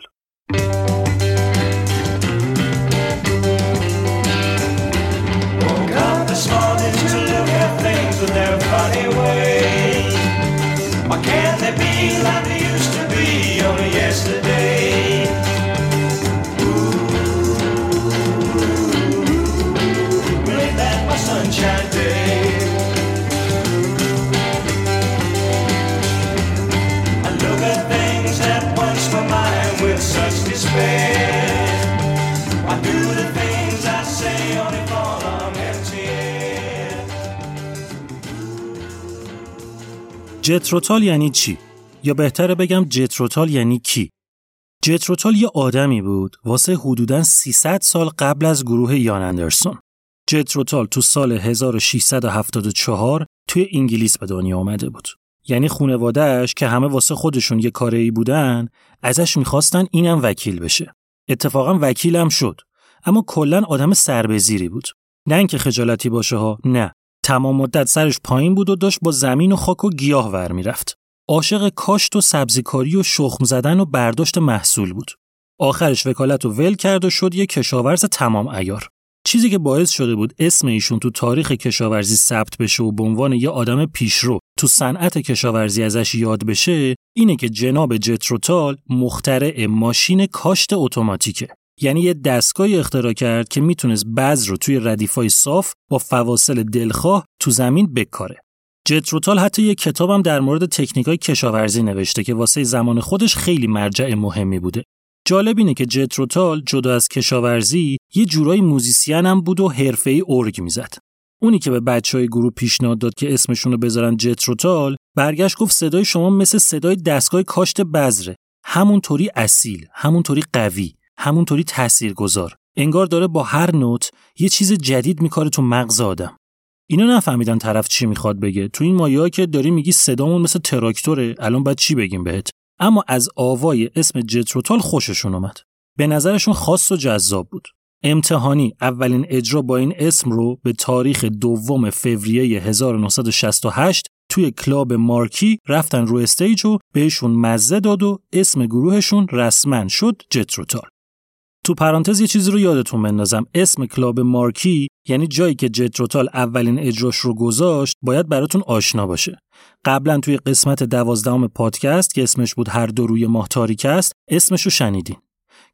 جتروتال یعنی چی؟ یا بهتره بگم جتروتال یعنی کی؟ جتروتال یه آدمی بود واسه حدوداً 300 سال قبل از گروه یان اندرسون. جتروتال تو سال 1674 توی انگلیس به دنیا آمده بود. یعنی خونوادهش که همه واسه خودشون یه کاری بودن ازش می‌خواستن اینم وکیل بشه. اتفاقا وکیلم شد. اما کلا آدم سربزیری بود. نه اینکه خجالتی باشه ها نه تمام مدت سرش پایین بود و داشت با زمین و خاک و گیاه ور می‌رفت. عاشق کاشت و سبزیکاری و شخم زدن و برداشت محصول بود. آخرش وکالت و ول کرد و شد یه کشاورز تمام ایار. چیزی که باعث شده بود اسم ایشون تو تاریخ کشاورزی ثبت بشه و به عنوان یه آدم پیشرو تو صنعت کشاورزی ازش یاد بشه اینه که جناب جتروتال مخترع ماشین کاشت اتوماتیکه یعنی یه دستگاهی اختراع کرد که می‌تونست بذر رو توی ردیفای صاف با فواصل دلخواه تو زمین بکاره. جتروتال حتی یه کتابم در مورد تکنیکای کشاورزی نوشته که واسه زمان خودش خیلی مرجع مهمی بوده. جالب اینه که جتروتال جدا از کشاورزی یه جورایی musician هم بود و حرفه‌ای ارگ می‌زد. اونی که به بچه های گروه پیشنهاد داد که اسمشون رو بذارن جتروتال برگشت گفت صدای شما مثل صدای دستگاه کاشت بذره همونطوری اصیل همونطوری قوی همونطوری تأثیر گذار انگار داره با هر نت یه چیز جدید میکاره تو مغز آدم. اینا نفهمیدن طرف چی می‌خواد بگه. تو این مایه که داری میگی صدامون مثل تراکتوره الان باید چی بگیم بهت؟ اما از آوای اسم جتروتال خوششون اومد. به نظرشون خاص و جذاب بود. امتحانی اولین اجرا با این اسم رو به تاریخ دوم فوریه 1968 توی کلاب مارکی رفتن رو stage و بهشون مزه داد و اسم گروهشون رسما شد جتروتال. تو پرانتز یه چیزی رو یادتون بندازم. اسم کلاب مارکی یعنی جایی که جتروتال اولین اجراش رو گذاشت باید براتون آشنا باشه. قبلا توی قسمت دوازدهم پادکست که اسمش بود هر دو روی ماه تاریک است اسمش رو شنیدین.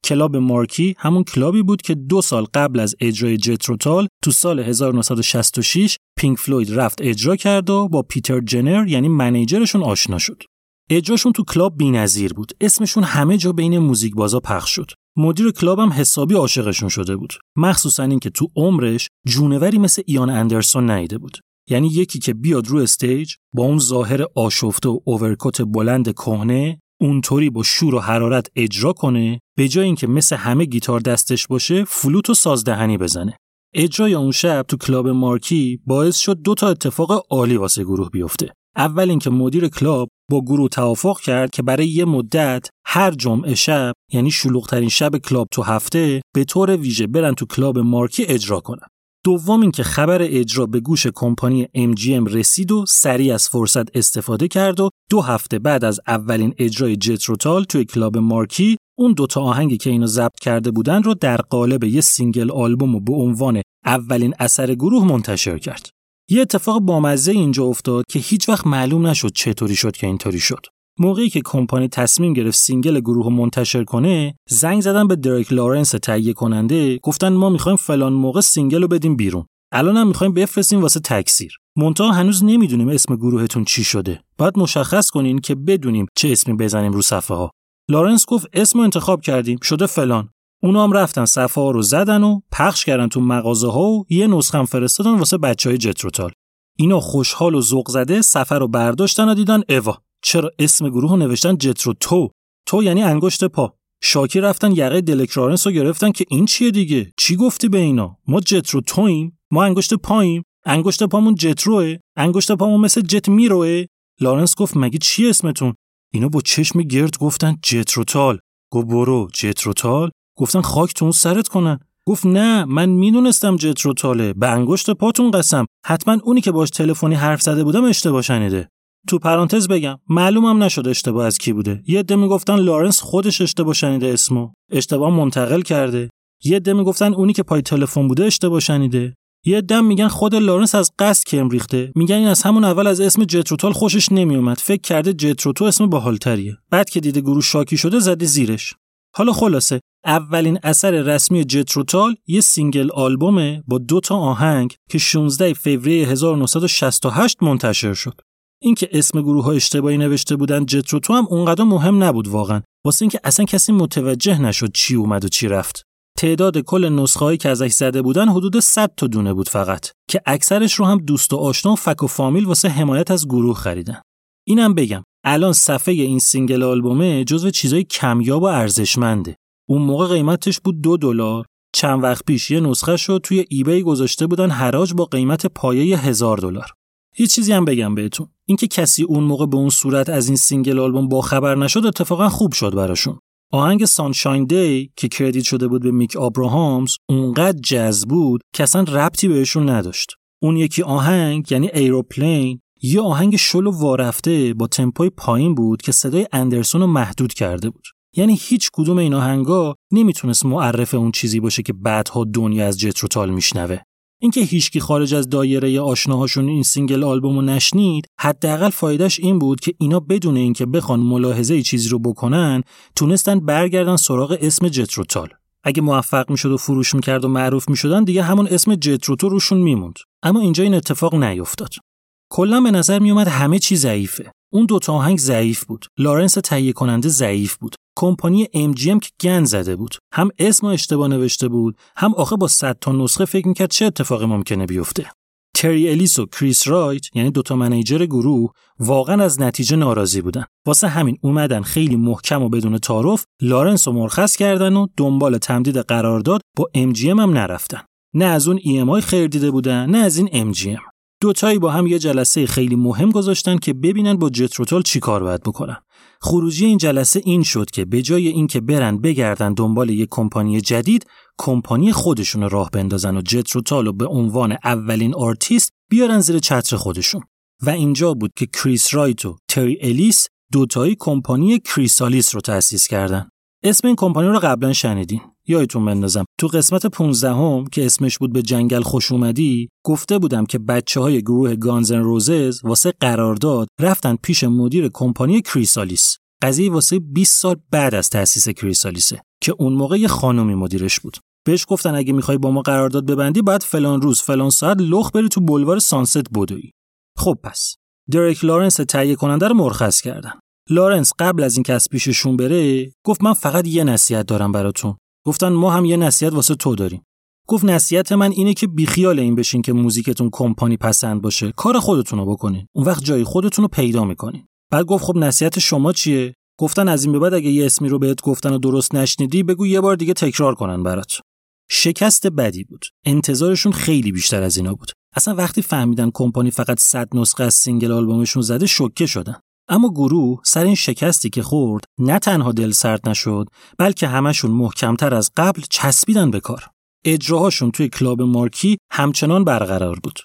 کلاب مارکی همون کلابی بود که دو سال قبل از اجرای جتروتال تو سال 1966 پینک فلوید رفت اجرا کرد و با پیتر جنر یعنی manager شون آشنا شد. اجراشون تو کلاب بی‌نظیر بود. اسمشون همه جا بین موزیک بازا پخش شد. مدیر کلاب هم حسابی عاشقشون شده بود. مخصوصا اینکه تو عمرش جونوری مثل ایان اندرسون ندیده بود. یعنی یکی که بیاد رو stage با اون ظاهر آشفته و overcoat بلند کهنه اونطوری با شور و حرارت اجرا کنه به جای اینکه مثل همه گیتار دستش باشه فلوت و سازدهنی بزنه. اجرای اون شب تو کلاب مارکی باعث شد دو تا اتفاق عالی واسه گروه بیفته. اول اینکه مدیر کلاب با گروه توافق کرد که برای یه مدت هر جمعه شب یعنی شلوغترین شب کلاب تو هفته به طور ویژه برن تو کلاب مارکی اجرا کنن. دوم اینکه خبر اجرا به گوش کمپانی MGM رسید و سریع از فرصت استفاده کرد و دو هفته بعد از اولین اجرای جتروتال توی کلاب مارکی اون دوتا آهنگی که اینا ضبط کرده بودن رو در قالب یه single آلبوم و به عنوان اولین اثر گروه منتشر کرد. یه اتفاق بامزه اینجا افتاد که هیچ وقت معلوم نشد چطوری شد که اینطوری شد. موقعی که کمپانی تصمیم گرفت single گروه رو منتشر کنه زنگ زدن به دریک لارنس تهیه کننده گفتن ما می‌خوایم فلان موقع single رو بدیم بیرون. الان هم می‌خوایم بفرستیم واسه تکثیر. منتها هنوز نمی‌دونیم اسم گروهتون چی شده. باید مشخص کنین که بدونیم چه اسمی بزنیم رو صفحه ها لارنس گفت اسم انتخاب کردیم شده فلان. اونا هم رفتن صفحه رو زدن و پخش کردن تو مغازه ها و یه نسخه فرستادن واسه بچه های جتروتال. اینا خوشحال و ذوق زده سفر رو برداشتن و دیدن اوا چرا اسم گروه رو نوشتن جترو تو تو یعنی انگشت پا. شاکی رفتن یقه دلکرارنس رو گرفتن که این چیه دیگه؟ چی گفتی به اینا؟ ما جترو تویم ما انگشت پاییم. انگشت پامون جتروه انگشت پامون مثل جت می‌روه. لارنس گفت مگه چی اسمتون؟ اینا با چشم گرد گفتن جتروتال. گفت برو جتروتال. گفتن خاک تو اون سرت کنن. گفت نه من می‌دونستم جتروتاله به انگشت پاتون قسم. حتما اونی که باش تلفنی حرف زده بودم اشتباه شنیده. تو پرانتز بگم معلومم نشد اشتباه از کی بوده. یه عده می‌گفتن لارنس خودش اشتباه شنیده اسمو. اشتباه منتقل کرده. یه عده می‌گفتن اونی که پای تلفن بوده اشتباه شنیده. یه عده‌م میگن خود لارنس از قصد کم ریخته. میگن این از همون اول از اسم جتروتال خوشش نمیومد فکر کرده جترو تو اسم باحالتریه. بعد که دیده گروه شاکی شده زده زیرش. حالا خلاصه. اولین اثر رسمی جتروتال یه single آلبومه با دو تا آهنگ که 16 فوریه 1968 منتشر شد. اینکه اسم گروه ها اشتباهی نوشته بودن جترو تو هم اونقدر مهم نبود واقعا. واسه اینکه اصلا کسی متوجه نشد چی اومد و چی رفت. تعداد کل نسخه که ازش زده بودن حدود 100 تا دونه بود فقط که اکثرش رو هم دوست و آشنا و فک و فامیل واسه حمایت از گروه خریدن. اینم بگم الان صفحه این single آلبومه جزو چیزای کمیاب و ارزشمنده. اون موقع قیمتش بود دو دلار. چند وقت پیش یه نسخه‌ش رو توی eBay گذاشته بودن حراج با قیمت پایه هزار دلار. یه چیزی هم بگم بهتون. اینکه کسی اون موقع به اون صورت از این single آلبوم با خبر نشد اتفاقا خوب شد براشون. آهنگ Sunshine Day که credit شده بود به میک آبراهامز اونقدر جز بود که اصلا ربطی بهشون نداشت. اون یکی آهنگ یعنی Aeroplane یه آهنگ شل و وارفته با تمپوی پایین بود که صدای اندرسون رو محدود کرده بود. یعنی هیچ کدوم این آهنگا نمی‌تونست معرف اون چیزی باشه که بعدها دنیا از جتروتال میشنوه. اینکه هیچکی خارج از دایره آشناهاشون این single آلبومو نشنید حداقل فایدهش این بود که اینا بدون اینکه بخوان ملاحظه چیزی رو بکنن تونستن برگردن سراغ اسم جتروتال اگه موفق می‌شد و فروش می‌کرد و معروف می‌شدن دیگه همون اسم جترو تو روشون میموند. اما اینجا این اتفاق نیفتاد. کلا به نظر میومد همه چی ضعیفه. اون دوتا آهنگ ضعیف بود. لارنس تهیه کننده ضعیف بود. کمپانی MGM که گند زده بود. هم اسم اشتباه نوشته بود هم آخه با 100 تا نسخه فکر می‌کرد چه اتفاقی ممکنه بیفته. تری الیس و کریس رایت یعنی دوتا manager گروه واقعا از نتیجه ناراضی بودن. واسه همین اومدن خیلی محکم و بدون تعارف لارنس رو مرخص کردن و دنبال تمدید قرارداد با MGM هم نرفتن. نه از اون EMI خیر دیده بودن نه از این MGM دوتایی با هم یه جلسه خیلی مهم گذاشتن که ببینن با جتروتال چی کار باید بکنن. خروجی این جلسه این شد که به جای اینکه برن بگردن دنبال یک کمپانی جدید، کمپانی خودشون راه بندازن و جتروتال رو به عنوان اولین آرتیست بیارن زیر چتر خودشون. و اینجا بود که کریس رایت و تری الیس دوتایی کمپانی کریسالیس رو تأسیس کردن. اسم این کمپانی رو قبلا شنیدین. یادتون بندازم. تو قسمت 15 هم که اسمش بود به جنگل خوش اومدی گفته بودم که بچه های گروه گانزن روزز واسه قرارداد رفتن پیش مدیر کمپانی کریسالیس. قضیه واسه 20 سال بعد از تأسیس کریسالیسه که اون موقع یه خانومی مدیرش بود. بهش گفتن اگه می‌خوای با ما قرارداد ببندی باید فلان روز فلان ساعت لخ بری تو بلوار سانست بدوی خب پس درک لارنس تهیه کننده رو مرخص کردن. لارنس قبل از اینکه از پیششون بره گفت من فقط یه نصیحت دارم براتون. گفتن ما هم یه نصیحت واسه تو داریم. گفت نصیحت من اینه که بیخیال این بشین که موزیکتون کمپانی پسند باشه. کار خودتون رو بکنین. اون وقت جای خودتون رو پیدا می‌کنین. بعد گفت خب نصیحت شما چیه؟ گفتن از این به بعد اگه یه اسمی رو بهت گفتن و درست نشنیدی بگو یه بار دیگه تکرار کنن برات. شکست بدی بود. انتظارشون خیلی بیشتر از اینا بود. اصلا وقتی فهمیدن کمپانی فقط 100 نسخه از single آلبومشون زده شوکه شدن. اما گروه سر این شکستی که خورد نه تنها دل سرد نشد بلکه همشون محکمتر از قبل چسبیدن به کار اجراهاشون توی کلاب مارکی همچنان برقرار بود.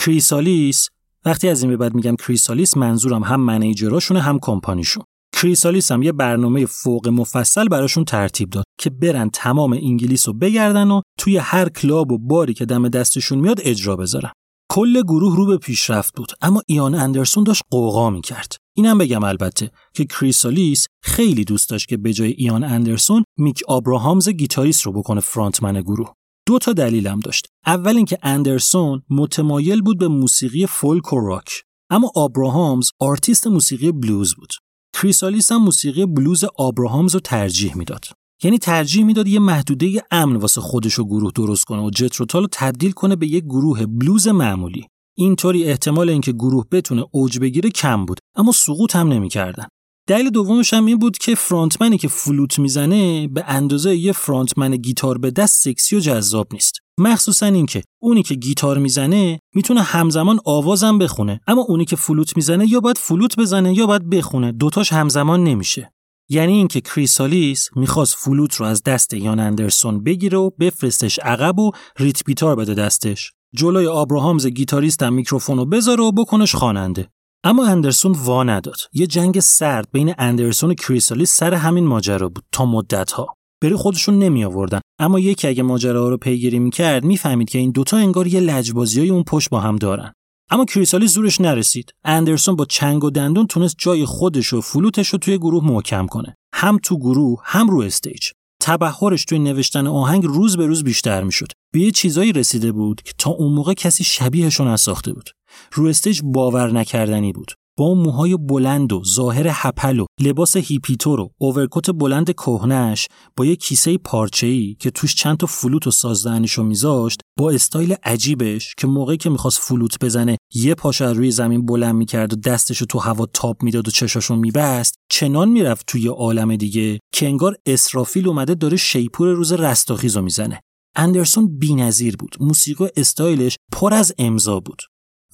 کریسالیس وقتی از این به بعد میگم کریسالیس منظورم هم manager اشونه هم کمپانیشون. کریسالیس هم یه برنامه فوق مفصل براشون ترتیب داد که برن تمام انگلیس رو بگردن و توی هر کلاب و باری که دم دستشون میاد اجرا بذارن. کل گروه رو به پیشرفت بود اما ایان اندرسون داشت غوغا می‌کرد. اینم بگم البته که کریسالیس خیلی دوست داشت که به جای ایان اندرسون میک آبراهامز گیتاریست رو بکنه frontman گروه. دو تا دلیلم داشت. اول اینکه اندرسون متمایل بود به موسیقی فولک و راک اما آبراهامز آرتیست موسیقی بلوز بود. کریسالیس هم موسیقی بلوز آبراهامز رو ترجیح می‌داد. یعنی ترجیح می‌داد یه محدوده امن واسه خودش و گروه درست کنه و جتروتال رو تبدیل کنه به یک گروه بلوز معمولی. اینطوری احتمال اینکه گروه بتونه اوج بگیره کم بود اما سقوط هم نمی‌کردن. دلیل دومش هم این بود که frontman ی که فلوت می‌زنه به اندازه یه frontman گیتار به دست سکسی و جذاب نیست. مخصوصا اینکه اونی که گیتار می‌زنه می‌تونه همزمان آوازم بخونه اما اونی که فلوت می‌زنه یا باید فلوت بزنه یا باید بخونه دوتاش همزمان نمیشه یعنی اینکه کریسالیس می‌خواست فلوت رو از دست ایان اندرسون بگیره و بفرستش عقب و ریتم گیتار بده دستش جلوی آبراهامز گیتاریست هم میکروفون رو بذاره و بکنش خواننده. اما اندرسون وا نداد. یه جنگ سرد بین اندرسون و کریسالیس سر همین ماجرا بود تا مدت ها به روی خودشون نمی آوردن اما یکی اگه ماجرا رو پیگیری می‌کرد می‌فهمید که این دوتا انگار یه لجبازی های اون پشت با هم دارن. اما کریسالیس زورش نرسید. اندرسون با چنگ و دندون تونست جای خودش و فلوتش رو توی گروه محکم کنه. هم تو گروه هم رو stage. تبحرش توی نوشتن آهنگ روز به روز بیشتر می‌شد. به یه چیزایی رسیده بود که تا اون موقع کسی شبیهشون نساخته بود. رو stage باور نکردنی بود. با اون موهای بلند و ظاهر هپل و لباس هیپی‌طور و overcoat بلند کهنش با یه کیسه پارچه‌ای که توش چند تا فلوت و سازدهنیشو میذاشت با استایل عجیبش که موقعی که می‌خواست فلوت بزنه یه پاش رو از زمین بلند می‌کرد و دستشو تو هوا تاب می‌داد و چشاشو میبست چنان می‌رفت توی عالم دیگه که انگار اسرافیل اومده داره شیپور روز رستاخیزو می‌زنه. اندرسون بی‌نظیر بود. موسیقی استایلش پر از امضا بود.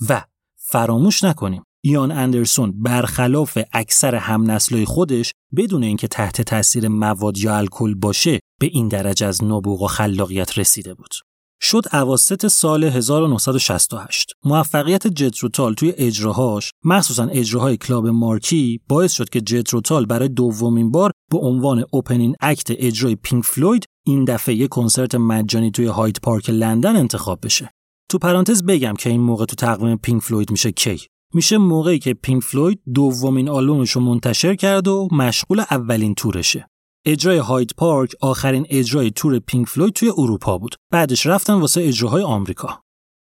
و فراموش نکنیم ایان اندرسون برخلاف اکثر همنسلای خودش بدون اینکه تحت تاثیر مواد یا الکل باشه به این درجه از نبوغ و خلاقیت رسیده بود. شد اواسط سال 1968 موفقیت جتروتال توی اجراهاش مخصوصا اجراهای کلاب مارکی باعث شد که جتروتال برای دومین بار به عنوان opening act اجرای پینک فلوید این دفعه یک کنسرت مجانی توی هاید پارک لندن انتخاب بشه. تو پرانتز بگم که این موقع تو تقویم پینک فلوید میشه کی. میشه موقعی که پینک فلوید دومین آلبومش رو منتشر کرد و مشغول اولین تورشه. اجرای هاید پارک آخرین اجرای تور پینک فلوید توی اروپا بود. بعدش رفتن واسه اجراهای آمریکا.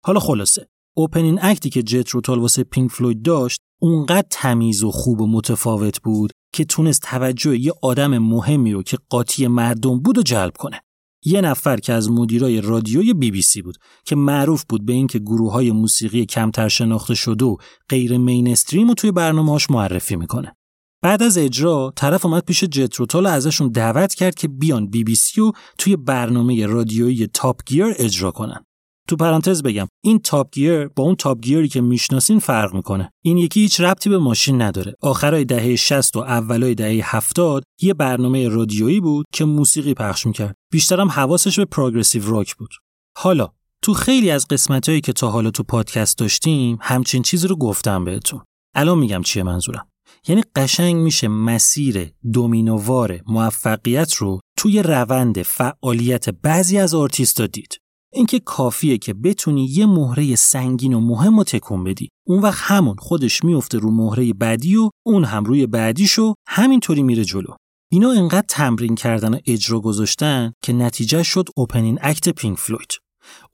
حالا خلاصه opening act ی که جت روتال واسه پینک فلوید داشت اونقدر تمیز و خوب و متفاوت بود که تونست توجه یه آدم مهمی رو که قاطی مردم بود رو جلب کنه. یه نفر که از مدیرای رادیوی بی بی سی بود که معروف بود به اینکه گروه های موسیقی کمتر شناخته شده و غیر mainstream رو توی برنامه‌هاش معرفی می‌کنه. بعد از اجرا طرف اومد پیش جتروتال ازشون دعوت کرد که بیان بی بی سی و توی برنامه رادیویی تاپ گیر اجرا کنن. تو پرانتز بگم این تاپ گیر با اون تاپ گیری که می‌شناسین فرق می‌کنه. این یکی هیچ ربطی به ماشین نداره. آخرای دهه 60 و اولای دهه 70 یه برنامه رادیویی بود که موسیقی پخش می‌کرد. بیشترم حواسش به progressive rock بود. حالا تو خیلی از قسمتهایی که تا حالا تو پادکست داشتیم همچین چیزی رو گفتم بهتون. الان میگم چیه منظورم. یعنی قشنگ میشه مسیر دومینووار موفقیت رو توی روند فعالیت بعضی از آرتیستا دید. اینکه کافیه که بتونی یه مهره سنگین و مهم رو تکون بدی. اون وقت همون خودش میفته رو مهره بعدی و اون هم روی بعدیشو همینطوری میره جلو. اینا انقدر تمرین کردن و اجرا گذاشتن که نتیجه شد opening act پینک فلوید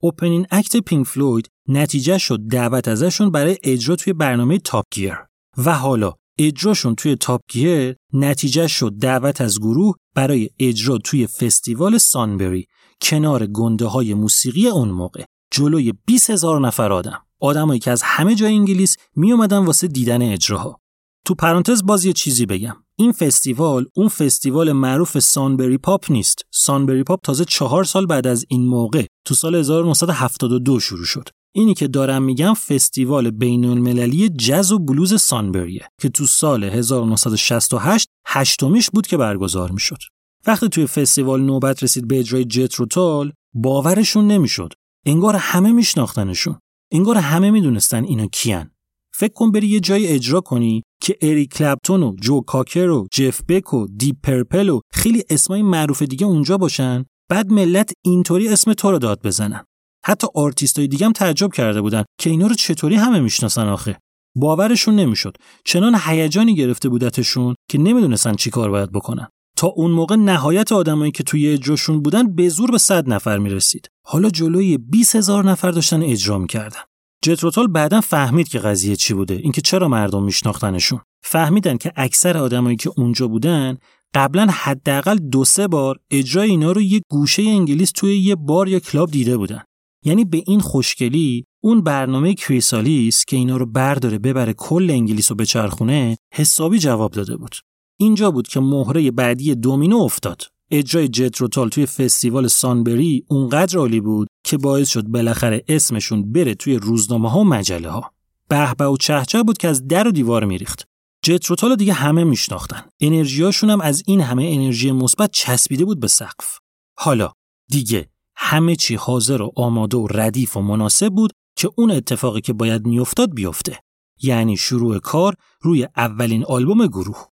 opening act پینک فلوید نتیجه شد دعوت ازشون برای اجرا توی برنامه تاپ گیر و حالا اجراشون توی تاپ گیر نتیجه شد دعوت از گروه برای اجرا توی فستیوال سانبری کنار گنده های موسیقی اون موقع جلوی 20 هزار نفر آدم. آدمایی که از همه جای انگلیس می اومدن واسه دیدن اجراها. تو پرانتز باز یه چیزی بگم. این فستیوال اون فستیوال معروف سانبری پاپ نیست. سانبری پاپ تازه چهار سال بعد از این موقع تو سال 1972 شروع شد. اینی که دارم میگم فستیوال بین المللی جز و بلوز سانبریه که تو سال 1968 هشتمیش بود که برگزار می‌شد. وقتی توی فستیوال نوبت رسید به اجرای جت روتال باورشون نمی‌شد. انگار همه میشناختنشون. انگار همه می‌دونستن اینا کیان. فکر کن بری یه جای اجرا کنی که اریک کلپتون و جو کاکر و جف بک و دیپ پرپل و خیلی اسمای معروف دیگه اونجا باشن بعد ملت اینطوری اسم تو رو داد بزنن. حتی آرتیستای دیگه هم تعجب کرده بودن که اینا رو چطوری همه می‌شناسن آخه. باورشون نمی‌شد. چنان هیجانی گرفته بودتشون که نمی‌دونستن چی کار باید بکنن. اون موقع نهایت آدمایی که توی اجراشون بودن به زور به صد نفر می‌رسید. حالا جلوی 20 هزار نفر داشتن اجرا می‌کردن. جتروتال بعدا فهمید که قضیه چی بوده اینکه چرا مردم میشناختنشون. فهمیدن که اکثر آدمایی که اونجا بودن قبلا حداقل دو سه بار اجرای اینا رو یه گوشه انگلیس توی یه بار یا کلاب دیده بودن. یعنی به این خوشگلی اون برنامه کریسالیس که اینا رو برداره ببره کل انگلیس رو بچرخونه حسابی جواب داده بود. اینجا بود که مهره بعدی دومینو افتاد. اجرای جتروتال توی فستیوال سانبری اونقدر عالی بود که باعث شد بالاخره اسمشون بره توی روزنامه ها و مجله ها به و چهچه بود که از در و دیوار میریخت. جتروتال دیگه همه میشناختن. انرژیاشون هم از این همه انرژی مثبت چسبیده بود به سقف. حالا دیگه همه چی حاضر و آماده و ردیف و مناسب بود که اون اتفاقی که باید میافتاد بیفته. یعنی شروع کار روی اولین آلبوم گروه.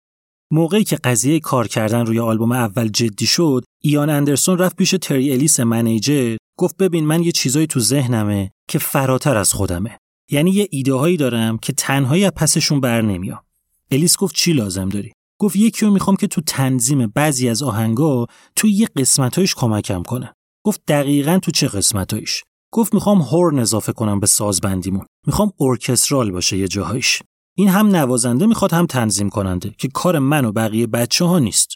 موقعی که قضیه کار کردن روی آلبوم اول جدی شد ایان اندرسون رفت پیش تری الیس منیجر گفت ببین من یه چیزایی تو ذهنمه که فراتر از خودمه. یعنی یه ایده هایی دارم که تنهایی از پسشون بر نمیام الیس گفت چی لازم داری؟ گفت یکی رو می‌خوام که تو تنظیم بعضی از آهنگا تو یه قسمتایش کمکم کنه. گفت دقیقا تو چه قسمتایش؟ گفت می‌خوام هورن اضافه کنم به سازبندیمون. می‌خوام ارکسترال باشه یه جاهایش. این هم نوازنده می‌خواد هم تنظیم کننده که کار من و بقیه بچه ها نیست.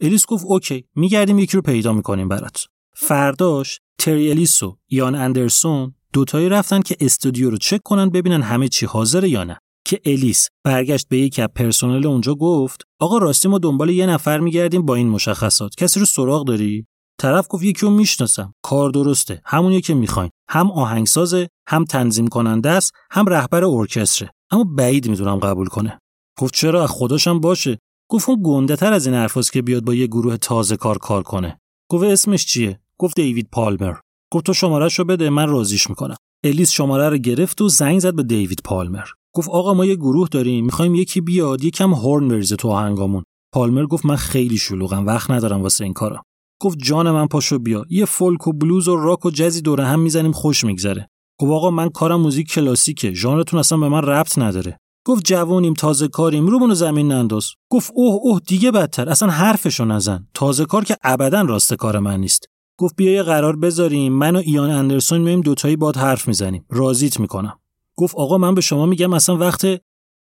الیس گفت اوکی میگردیم یکی رو پیدا می‌کنیم برات. فرداش تری الیس و یان اندرسون دوتایی رفتن که استودیو رو چک کنن ببینن همه چی حاضره یا نه. که الیس برگشت به یکی از پرسنل اونجا گفت آقا راستی ما دنبال یه نفر میگردیم با این مشخصات کسی رو سراغ داری؟ طرف گفت یکی رو می‌شناسم. کار درسته. همونی که می‌خواین. هم آهنگسازه هم تنظیم کننده است هم رهبر ارکستره. اما بعید می‌دونم قبول کنه. گفت چرا؟ خودشم باشه. گفت اون گنده تر از این حرفاست که بیاد با یه گروه تازه کار کار کنه. گفت اسمش چیه؟ گفت دیوید پالمر. گفت تو شماره رو بده من راضیش می‌کنم. الیس شماره رو گرفت و زنگ زد به دیوید پالمر. گفت آقا ما یه گروه داریم می‌خوایم یکی بیاد یکم هورن بریزه تو آهنگامون. پالمر گفت من خیلی شلوغم وقت ندارم واسه این کارا. گفت جان من پاشو بیا. یه فولک و بلوز و راک و جزی دوره هم می‌زنیم خوش میگذره. گفت آقا من کارم موزیک کلاسیکه. ژانرتون اصلا به من ربط نداره. گفت جوونیم تازه کاریم. رو زمین ننداز. گفت اوه اوه دیگه بدتر. اصلا حرفشو نزن. تازه کار که ابدا راست کار من نیست. گفت بیا یه قرار بذاریم. من و ایان اندرسون میایم دوتایی باد حرف می‌زنیم. رازیت می‌کنم. گفت آقا من به شما میگم اصلا وقت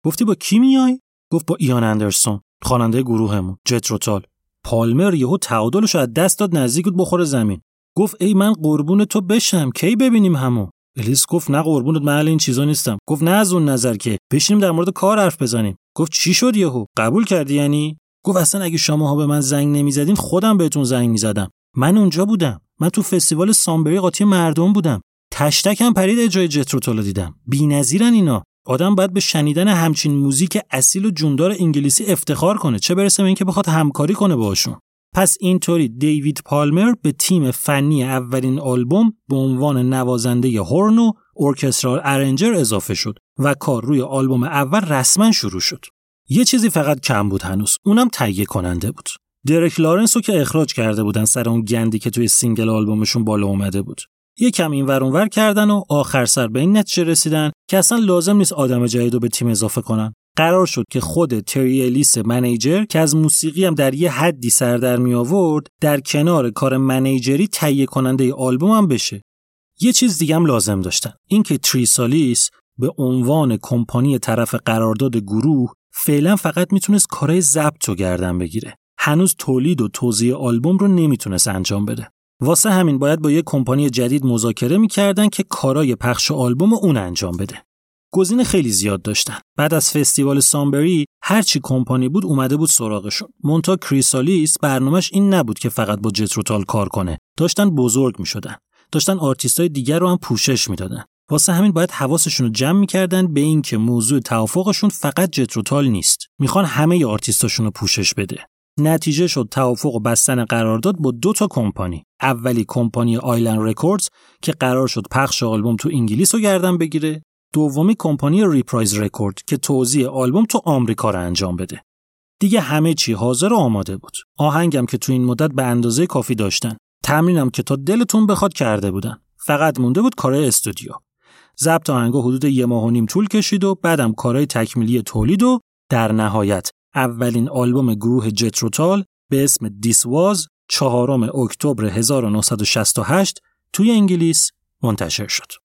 گفتی با کی میای؟ گفت با ایان اندرسون خواننده گروهمون جتروتال. پالمر یهو تعادلش از دست داد نزدیک بود بخوره زمین. گفت ای من قربون تو بشم کی ببینیم همو؟ الیس گفت نه قربونت محل این چیزا نیستم. گفت نه از اون نظر که بشینیم در مورد کار حرف بزنیم. گفت چی شد یهو؟ قبول کردی یعنی؟ گفت اصلا اگه شماها به من زنگ نمی‌زدین خودم بهتون زنگ می‌زدم. من اونجا بودم. من تو فستیوال سامبری قاطی مردم بودم. تشتکم پرید اجرای جتروتولو دیدم. بی‌نظیرن اینا. آدم باید به شنیدن همچین موزیک اصیل و جوندار انگلیسی افتخار کنه چه برسه به اینکه بخواد همکاری کنه باشون پس اینطوری دیوید پالمر به تیم فنی اولین آلبوم به عنوان نوازنده هورن و ارکسترال ارنجر اضافه شد و کار روی آلبوم اول رسما شروع شد. یه چیزی فقط کم بود هنوز اونم تهیه کننده بود. درک لارنس که اخراج کرده بودن سر اون گندی که توی single آلبومشون بالا اومده بود. یه کم این ور کردن و آخر سر به این نتیجه رسیدن که اصلا لازم نیست آدم جدید رو به تیم اضافه کنن. قرار شد که خود تری الیس manager که از موسیقی هم در یه حدی سر در می آورد در کنار کار manager ی تهیه کننده آلبوم هم بشه. یه چیز دیگه هم لازم داشتن. اینکه تریسالیس به عنوان کمپانی طرف قرارداد گروه فعلا فقط می‌تونست کارهای ضبط و گردن بگیره. هنوز تولید و توزیع آلبوم رو نمی‌تونست انجام بده. واسه همین باید با یه کمپانی جدید مذاکره می‌کردن که کارای پخش آلبوم اون انجام بده. گزینه خیلی زیاد داشتن. بعد از فستیوال سامبری هر چی کمپانی بود اومده بود سراغشون. مونتا کریسالیس برنامهش این نبود که فقط با جتروتال کار کنه. داشتن بزرگ می‌شدن. داشتن آرتیستای دیگر رو هم پوشش می‌دادن. واسه همین باید حواسشون رو جمع می‌کردن به اینکه موضوع توافقشون فقط جتروتال نیست. می‌خوان همه ی آرتیستاشون رو پوشش بده. نتیجه شد توافق و بستن قرارداد با دو تا کمپانی. اولی کمپانی آیلند رکوردز که قرار شد پخش آلبوم تو انگلیس رو گردن بگیره. دومی کمپانی ریپرایز رکورد که توزیع آلبوم تو آمریکا رو انجام بده. دیگه همه چی حاضر و آماده بود. آهنگم که تو این مدت به اندازه کافی داشتن. تمرینم که تا دلتون بخواد کرده بودن. فقط مونده بود کارهای استودیو. ضبط آهنگا حدود یه ماه و نیم طول کشید و بعدم کارهای تکمیلی تولید و در نهایت اولین آلبوم گروه جتروتال به اسم دیسواز چهارم اکتبر 1968 توی انگلیس منتشر شد.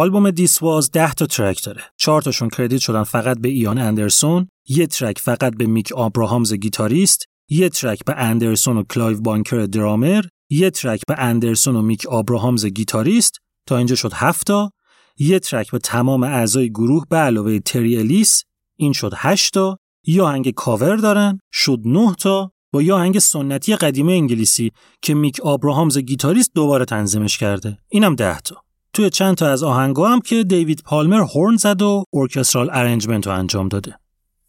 آلبوم This Was 10 تا track داره. 4 تاشون credit شدن فقط به ایان اندرسون، یه track فقط به میک آبراهامز گیتاریست، یه track به اندرسون و کلایو بانکر درامر، یه track به اندرسون و میک آبراهامز گیتاریست تا اینجا شد 7 تا، یه track به تمام اعضای گروه به علاوه تری الیس این شد 8 تا، یه آهنگ کاور دارن شد 9 تا. با یه آهنگ سنتی قدیمی انگلیسی که میک آبراهامز گیتاریست دوباره تنظیمش کرده. اینم 10 تا. توی چند تا از آهنگا هم که دیوید پالمر horn زد و orchestral arrangement رو انجام داده.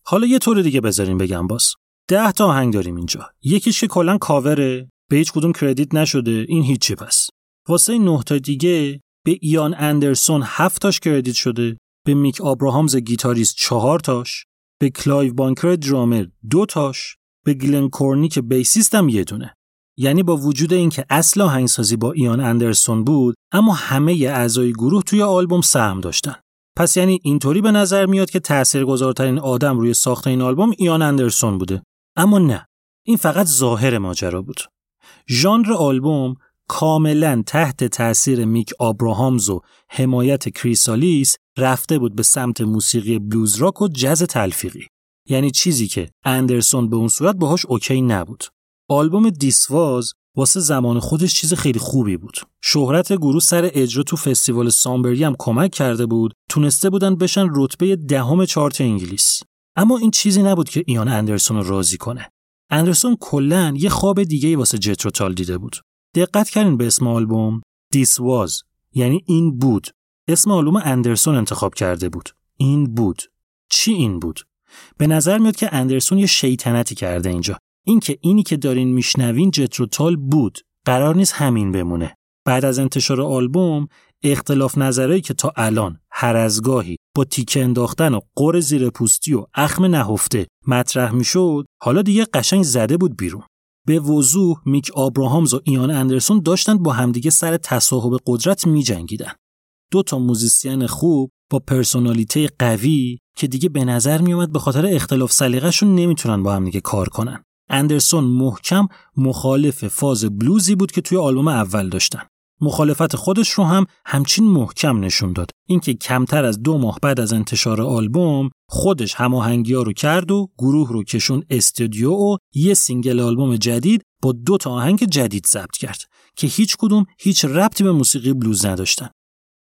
حالا یه طور دیگه بذاریم بگم باز. ده تا آهنگ داریم اینجا. یکیش که کلا کاوره به هیچ کدوم credit نشده این هیچی پس. واسه نه تا دیگه به ایان اندرسون هفت تاش credit شده به میک آبراهامز گیتاریست چهار تاش به کلایو بانکر درامر دو تاش به گلن کورنی که بیسیست هم یه دونه یعنی با وجود اینکه اصل آهنگسازی با ایان اندرسون بود اما همه اعضای گروه توی آلبوم سهم داشتن. پس یعنی اینطوری به نظر میاد که تاثیرگذارترین آدم روی ساخت این آلبوم ایان اندرسون بوده. اما نه این فقط ظاهر ماجرا بود. ژانر آلبوم کاملا تحت تاثیر میک آبراهامز و حمایت کریسالیس رفته بود به سمت موسیقی بلوز راک و جز تلفیقی. یعنی چیزی که اندرسون به اون صورت باهاش okay نبود. آلبوم This Was واسه زمان خودش چیز خیلی خوبی بود. شهرت گروه سر اجرا تو فستیوال سانبری هم کمک کرده بود. تونسته بودن بشن رتبه دهم چارت انگلیس. اما این چیزی نبود که ایان اندرسون رو راضی کنه. اندرسون کلا یه خواب دیگه واسه جتروتال دیده بود. دقت کردین به اسم آلبوم This Was یعنی این بود. اسم آلبوم اندرسون انتخاب کرده بود. این بود. چی این بود؟ به نظر میاد که اندرسون یه شیطنتی کرده اینجا اینکه اینی که دارین میشنوین جتروتال بود. قرار نیست همین بمونه. بعد از انتشار آلبوم اختلاف نظرهایی که تا الان هر از گاهی با تیکه انداختن و قر زیر پوستی و اخم نهفته مطرح می‌شد حالا دیگه قشنگ زده بود بیرون. به وضوح میک آبراهامز و ایان اندرسون داشتن با همدیگه سر تصاحب قدرت میجنگیدن. دو تا موزیسین خوب با پرسونالیته قوی که دیگه به نظر میومد به خاطر اختلاف سلیقه‌شون نمی‌تونن با هم دیگه کار کنن. اندرسون محکم مخالف فاز بلوزی بود که توی آلبوم اول داشتن. مخالفت خودش رو هم همچین محکم نشون داد. اینکه کمتر از دو ماه بعد از انتشار آلبوم خودش هماهنگی رو کرد و گروه رو کشون استودیو و یه single آلبوم جدید با دو تا آهنگ جدید ضبط کرد که هیچ کدوم هیچ ربطی به موسیقی بلوز نداشتن.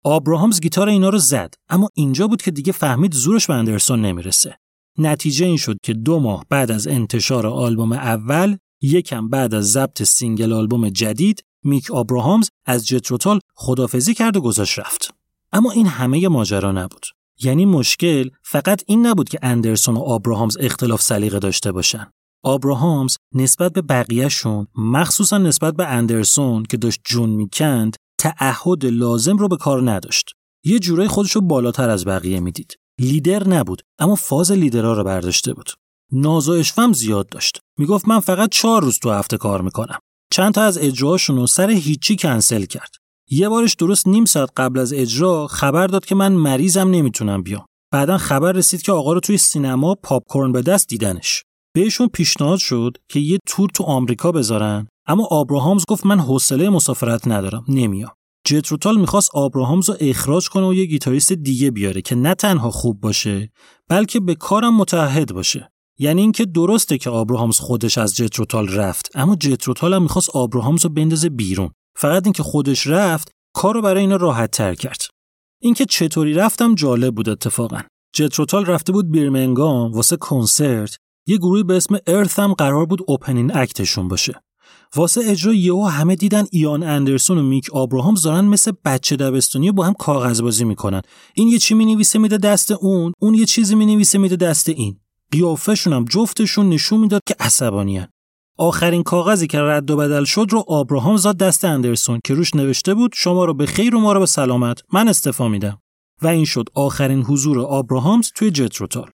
آبراهامز گیتار اینا رو زد اما اینجا بود که دیگه فهمید زورش به اندرسون نمی‌رسه. نتیجه این شد که دو ماه بعد از انتشار آلبوم اول یکم بعد از ضبط single آلبوم جدید میک آبراهامز از جتروتال خدافظی کرد و گذاشت رفت. اما این همه ماجرا نبود. یعنی مشکل فقط این نبود که اندرسون و آبراهامز اختلاف سلیقه داشته باشن. آبراهامز نسبت به بقیهشون مخصوصا نسبت به اندرسون که داشت جون می‌کند تعهد لازم رو به کار نداشت. یه جورای خودش رو بالاتر از بقیه می‌دید. لیدر نبود اما فاز لیدرها رو برداشته بود. ناز و اشفم زیاد داشت. می‌گفت من فقط چهار روز تو هفته کار می‌کنم. چند تا از اجراهاشون رو سر هیچی کنسل کرد. یه بارش درست نیم ساعت قبل از اجرا خبر داد که من مریضم نمی‌تونم بیام. بعدا خبر رسید که آقا رو توی سینما پاپ کورن به دست دیدنش. بهشون پیشنهاد شد که یه تور تو آمریکا بذارن اما آبراهامز گفت من حوصله مسافرت ندارم نمیام. جتروتال می‌خواست آبراهامز رو اخراج کنه و یه گیتاریست دیگه بیاره که نه تنها خوب باشه بلکه به کارم متعهد باشه. یعنی اینکه درسته که آبراهامز خودش از جتروتال رفت اما جتروتال هم می‌خواست آبراهامز رو بندازه بیرون. فقط اینکه خودش رفت کار رو برای اینا راحت تر کرد. اینکه چطوری رفتم جالب بود اتفاقا. جتروتال رفته بود بیرمنگام واسه کنسرت یه گروهی به اسم ارث هم قرار بود اوپنین اکتشون باشه. واسه اجرا یهو همه دیدن ایان اندرسون و میک آبراهام دارن مثل بچه دبستونی با هم کاغذ بازی می‌کنن. این یه چی می‌نویسه میده دست اون اون یه چیزی می‌نویسه میده دست این. قیافشون هم جفتشون نشون می‌داد که عصبانیان. آخرین کاغذی که رد و بدل شد رو آبراهام زاد دست اندرسون که روش نوشته بود شما رو به خیر و ما رو به سلامت. من استفا میدم. و این شد آخرین حضور آبراهامز توی جتروتال.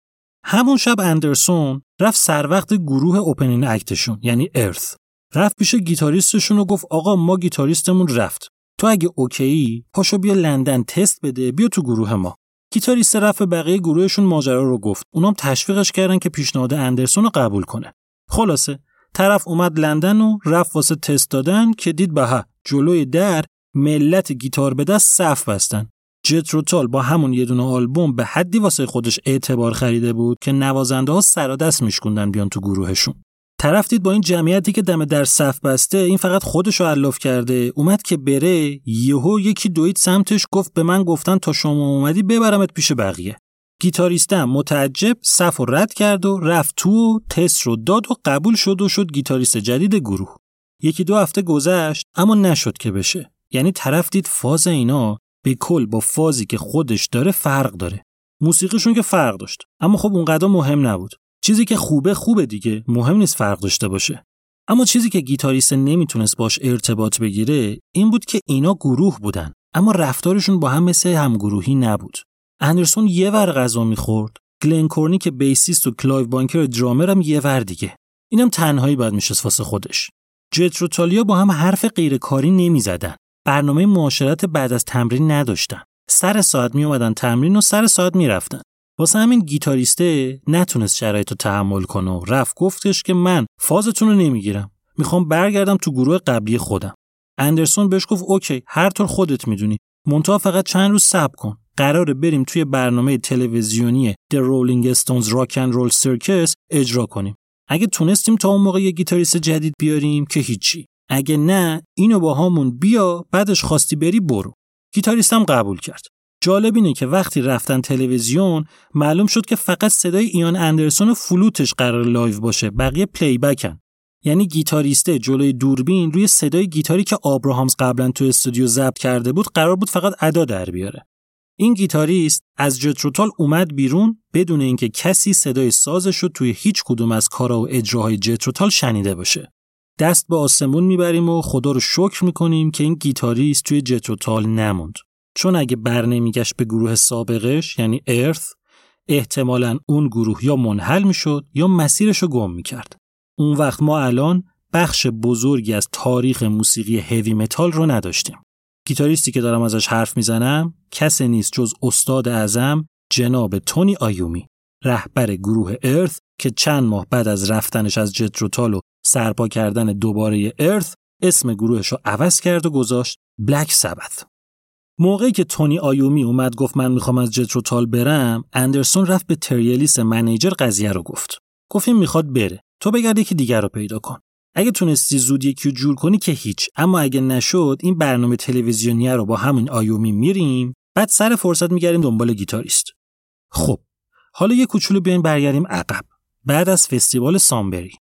همون شب اندرسون رفت سر وقت گروه opening act شون یعنی Earth. رفت پیش گیتاریستشون و گفت آقا ما گیتاریستمون رفت. تو اگه okay پاشو بیا لندن تست بده بیا تو گروه ما. گیتاریست رفت بقیه گروهشون ماجرا رو گفت. اونام تشویقش کردن که پیشنهاد اندرسون رو قبول کنه. خلاصه طرف اومد لندن و رفت واسه تست دادن که دید به جلوی در ملت گیتار به دست صف بستن. جتروتال با همون یه دونه آلبوم به حدی واسه خودش اعتبار خریده بود که نوازنده ها سر دست میشکوندن بیان تو گروهشون. طرف دید با این جمعیتی که دم در صف بسته این فقط خودش رو کرده. اومد که بره یهو یکی دوید سمتش گفت به من گفتن تا شما اومدی ببرمت پیش بقیه. گیتاریستم متعجب صف و رد کرد و رفت تو و تست رو داد و قبول شد و شد گیتاریست جدید گروه. یکی دو هفته گذشت اما نشد که بشه. یعنی طرف دید فاز اینا به کل با فازی که خودش داره فرق داره. موسیقیشون که فرق داشت. اما خب اونقدر مهم نبود. چیزی که خوبه خوبه دیگه مهم نیست فرق داشته باشه. اما چیزی که گیتاریست نمی‌تونست باش ارتباط بگیره این بود که اینا گروه بودن اما رفتارشون با هم مثل همگروهی نبود. اندرسون یه ور غذا می‌خورد گلن کورنیک bassist و کلایو بانکر درامر هم یه ور دیگه. اینم تنهایی باید میشست واسه خودش. جتروتالیا با هم حرف غیرکاری نمی‌زدن. برنامه معاشرت بعد از تمرین نداشتن. سر ساعت می اومدن تمرین و سر ساعت می‌رفتن. واسه همین گیتاریسته نتونست شرایط رو تحمل کنه و رفت گفتش که من فازتون رو نمی‌گیرم. می‌خوام برگردم تو گروه قبلی خودم. اندرسون بهش گفت اوکی هر طور خودت می‌دونی. منتها فقط چند روز صبر کن. قراره بریم توی برنامه تلویزیونی The Rolling Stones Rock and Roll Circus اجرا کنیم. اگه تونستیم تا اون موقع یه گیتاریست جدید بیاریم که هیچی. اگه نه اینو باهامون بیا بعدش خواستی بری برو. گیتاریستم قبول کرد. جالب اینه که وقتی رفتن تلویزیون معلوم شد که فقط صدای ایان اندرسون و فلوتش قراره live باشه بقیه playback ان یعنی گیتاریسته جلوی دوربین روی صدای گیتاری که آبراهامز قبلا تو استودیو ضبط کرده بود قرار بود فقط ادا در بیاره. این گیتاریست از جتروتال اومد بیرون بدون اینکه کسی صدای سازش رو توی هیچ کدوم از کارا و اجراهای جتروتال شنیده باشه. دست به آسمون می‌بریم و خدا رو شکر می‌کنیم که این گیتاریست توی جتروتال نموند. چون اگه بر به گروه سابقش یعنی Earth احتمالا اون گروه یا منحل می‌شد یا مسیرش رو گم می‌کرد. اون وقت ما الان بخش بزرگی از تاریخ موسیقی heavy metal رو نداشتیم. گیتاریستی که دارم ازش حرف می‌زنم کسی نیست جز استاد اعظم جناب تونی آیومی رهبر گروه Earth که چند ماه بعد از رفتنش از جتروتال و سرپا کردن دوباره Earth اسم گروهش رو عوض کرد و گذاشت بلک سبت موقعی که تونی آیومی اومد گفت من می‌خوام از جتروتال برم اندرسون رفت به تریلیس منیجر قضیه رو گفت. گفت این می‌خواد بره. تو بگرد یکی دیگر رو پیدا کن. اگه تونستی زود یکی جور کنی که هیچ. اما اگه نشد این برنامه تلویزیونی رو با همین آیومی میریم بعد سر فرصت میگردیم دنبال گیتاریست. خب حالا یه کوچولو بیاین برگردیم عقب. بعد از فستیوال سانبری.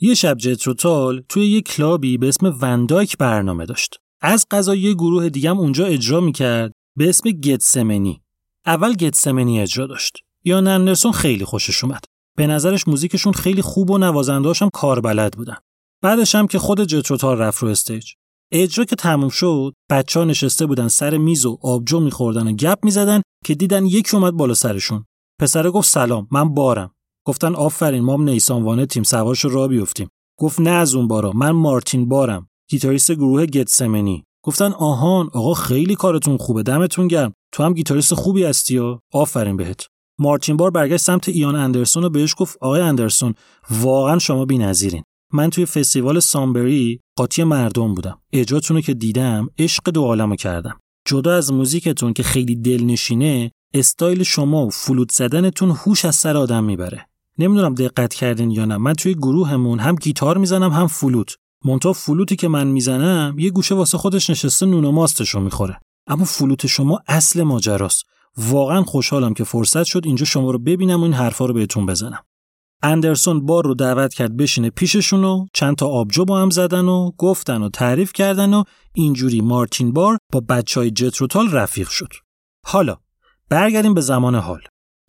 یه شب جتروتال توی یه کلابی به اسم وندایک برنامه داشت. از قضا یه گروه دیگم اونجا اجرا می‌کرد به اسم گتسمنی. اول گتسمنی اجرا داشت. ایان اندرسون خیلی خوشش اومد. به نظرش موزیکشون خیلی خوب و نوازندهاش هم کاربلد بودن. بعدش هم که خود جتروتال رفت رو stage. اجرا که تموم شد بچه ها نشسته بودن سر میز و آبجو میخوردن و گپ می‌زدن که دیدن یکی اومد بالا سرشون. پسره گفت سلام من بارم. گفتن آفرین ما نیسان وانتیم سوار شو راه بیفتیم. گفت نه از اون بارا من مارتین بارم. گیتاریست گروه گتسمنی. گفتن آهان آقا خیلی کارتون خوبه دمتون گرم. تو هم گیتاریست خوبی هستی و آفرین بهت. مارتین بار برگشت سمت ایان اندرسون و بهش گفت آقای اندرسون واقعا شما بی‌نظیرین. من توی فستیوال سانبری قاطی مردم بودم. اجراتون رو که دیدم عشق دو عالمو کردم. جدا از موزیکتون که خیلی دلنشینه استایل شما و فلوت زدنتون هوش از سر آدم می‌بره. نمی‌دونم دقت کردین یا نه. من توی گروهمون هم گیتار می‌زنم هم فلوت. منتها فلوتی که من می‌زنم یه گوشه واسه خودش نشسته نون و ماستشو می‌خوره اما فلوت شما اصل ماجراست واقعا خوشحالم که فرصت شد اینجا شما رو ببینم و این حرفا رو بهتون بزنم اندرسون بار رو دعوت کرد بشینه پیششون و چند تا آبجو با هم زدن و گفتن و تعریف کردن و اینجوری مارتین بار با بچه های جتروتال رفیق شد. حالا برگردیم به زمان حال.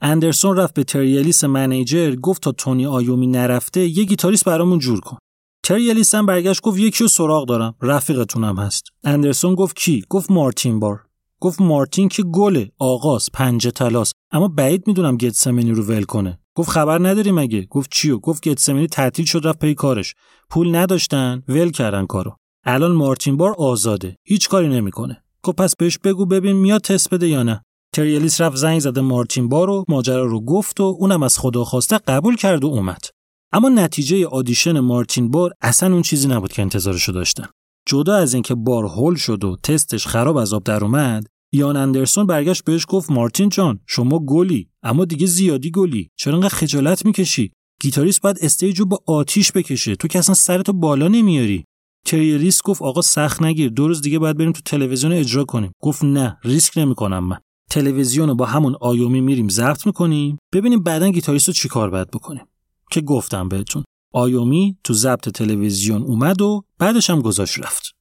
اندرسون رفت به تری الیس manager گفت تا تونی آیومی نرفته یه گیتاریست برامون جور کن. تری الیس هم برگشت گفت یکی رو سراغ دارم؟ رفیقتونم هست. اندرسون گفت کی؟ گفت مارتین بار. گفت مارتین که گله آقا پنجه طلاس. اما بعید می‌دونم گتسمنی رو ول کنه. گفت خبر نداری مگه؟ گفت چیو؟ گفت گتسمنی تعطیل شد رفت پی کارش. پول نداشتن ول کردن کارو. الان مارتین بار آزاده. هیچ کاری نمی‌کنه. گفت پس بهش بگو ببین میاد تست بده یا نه. تریالیس رفت زنگ زده مارتین بار و ماجرا رو گفت و اونم از خدا خواسته قبول کرد و اومد. اما نتیجه آدیشن مارتین بار اصلا اون چیزی نبود که انتظارشو داشتن. جدا از اینکه بار هول شد و تستش خراب از آب در اومد یان اندرسون برگشت بهش گفت مارتین جان شما گلی اما دیگه زیادی گلی. چرا انقدر خجالت می‌کشی؟ گیتاریست باید stage رو به آتیش بکشه. تو که اصلا سرتو بالا نمیاری. تری الیس گفت آقا سخت نگیر. دو روز دیگه باید بریم تو تلویزیون اجرا کنیم. گفت نه ریسک نمی‌کنم من. تلویزیون رو با همون آیومی میریم ضبط می‌کنیم. ببینیم بعدا گیتاریست چیکار باید بکنیم که گفتم بهتون. آیومی تو ضبط تلویزیون اومد و بعدش هم گذاشت رفت.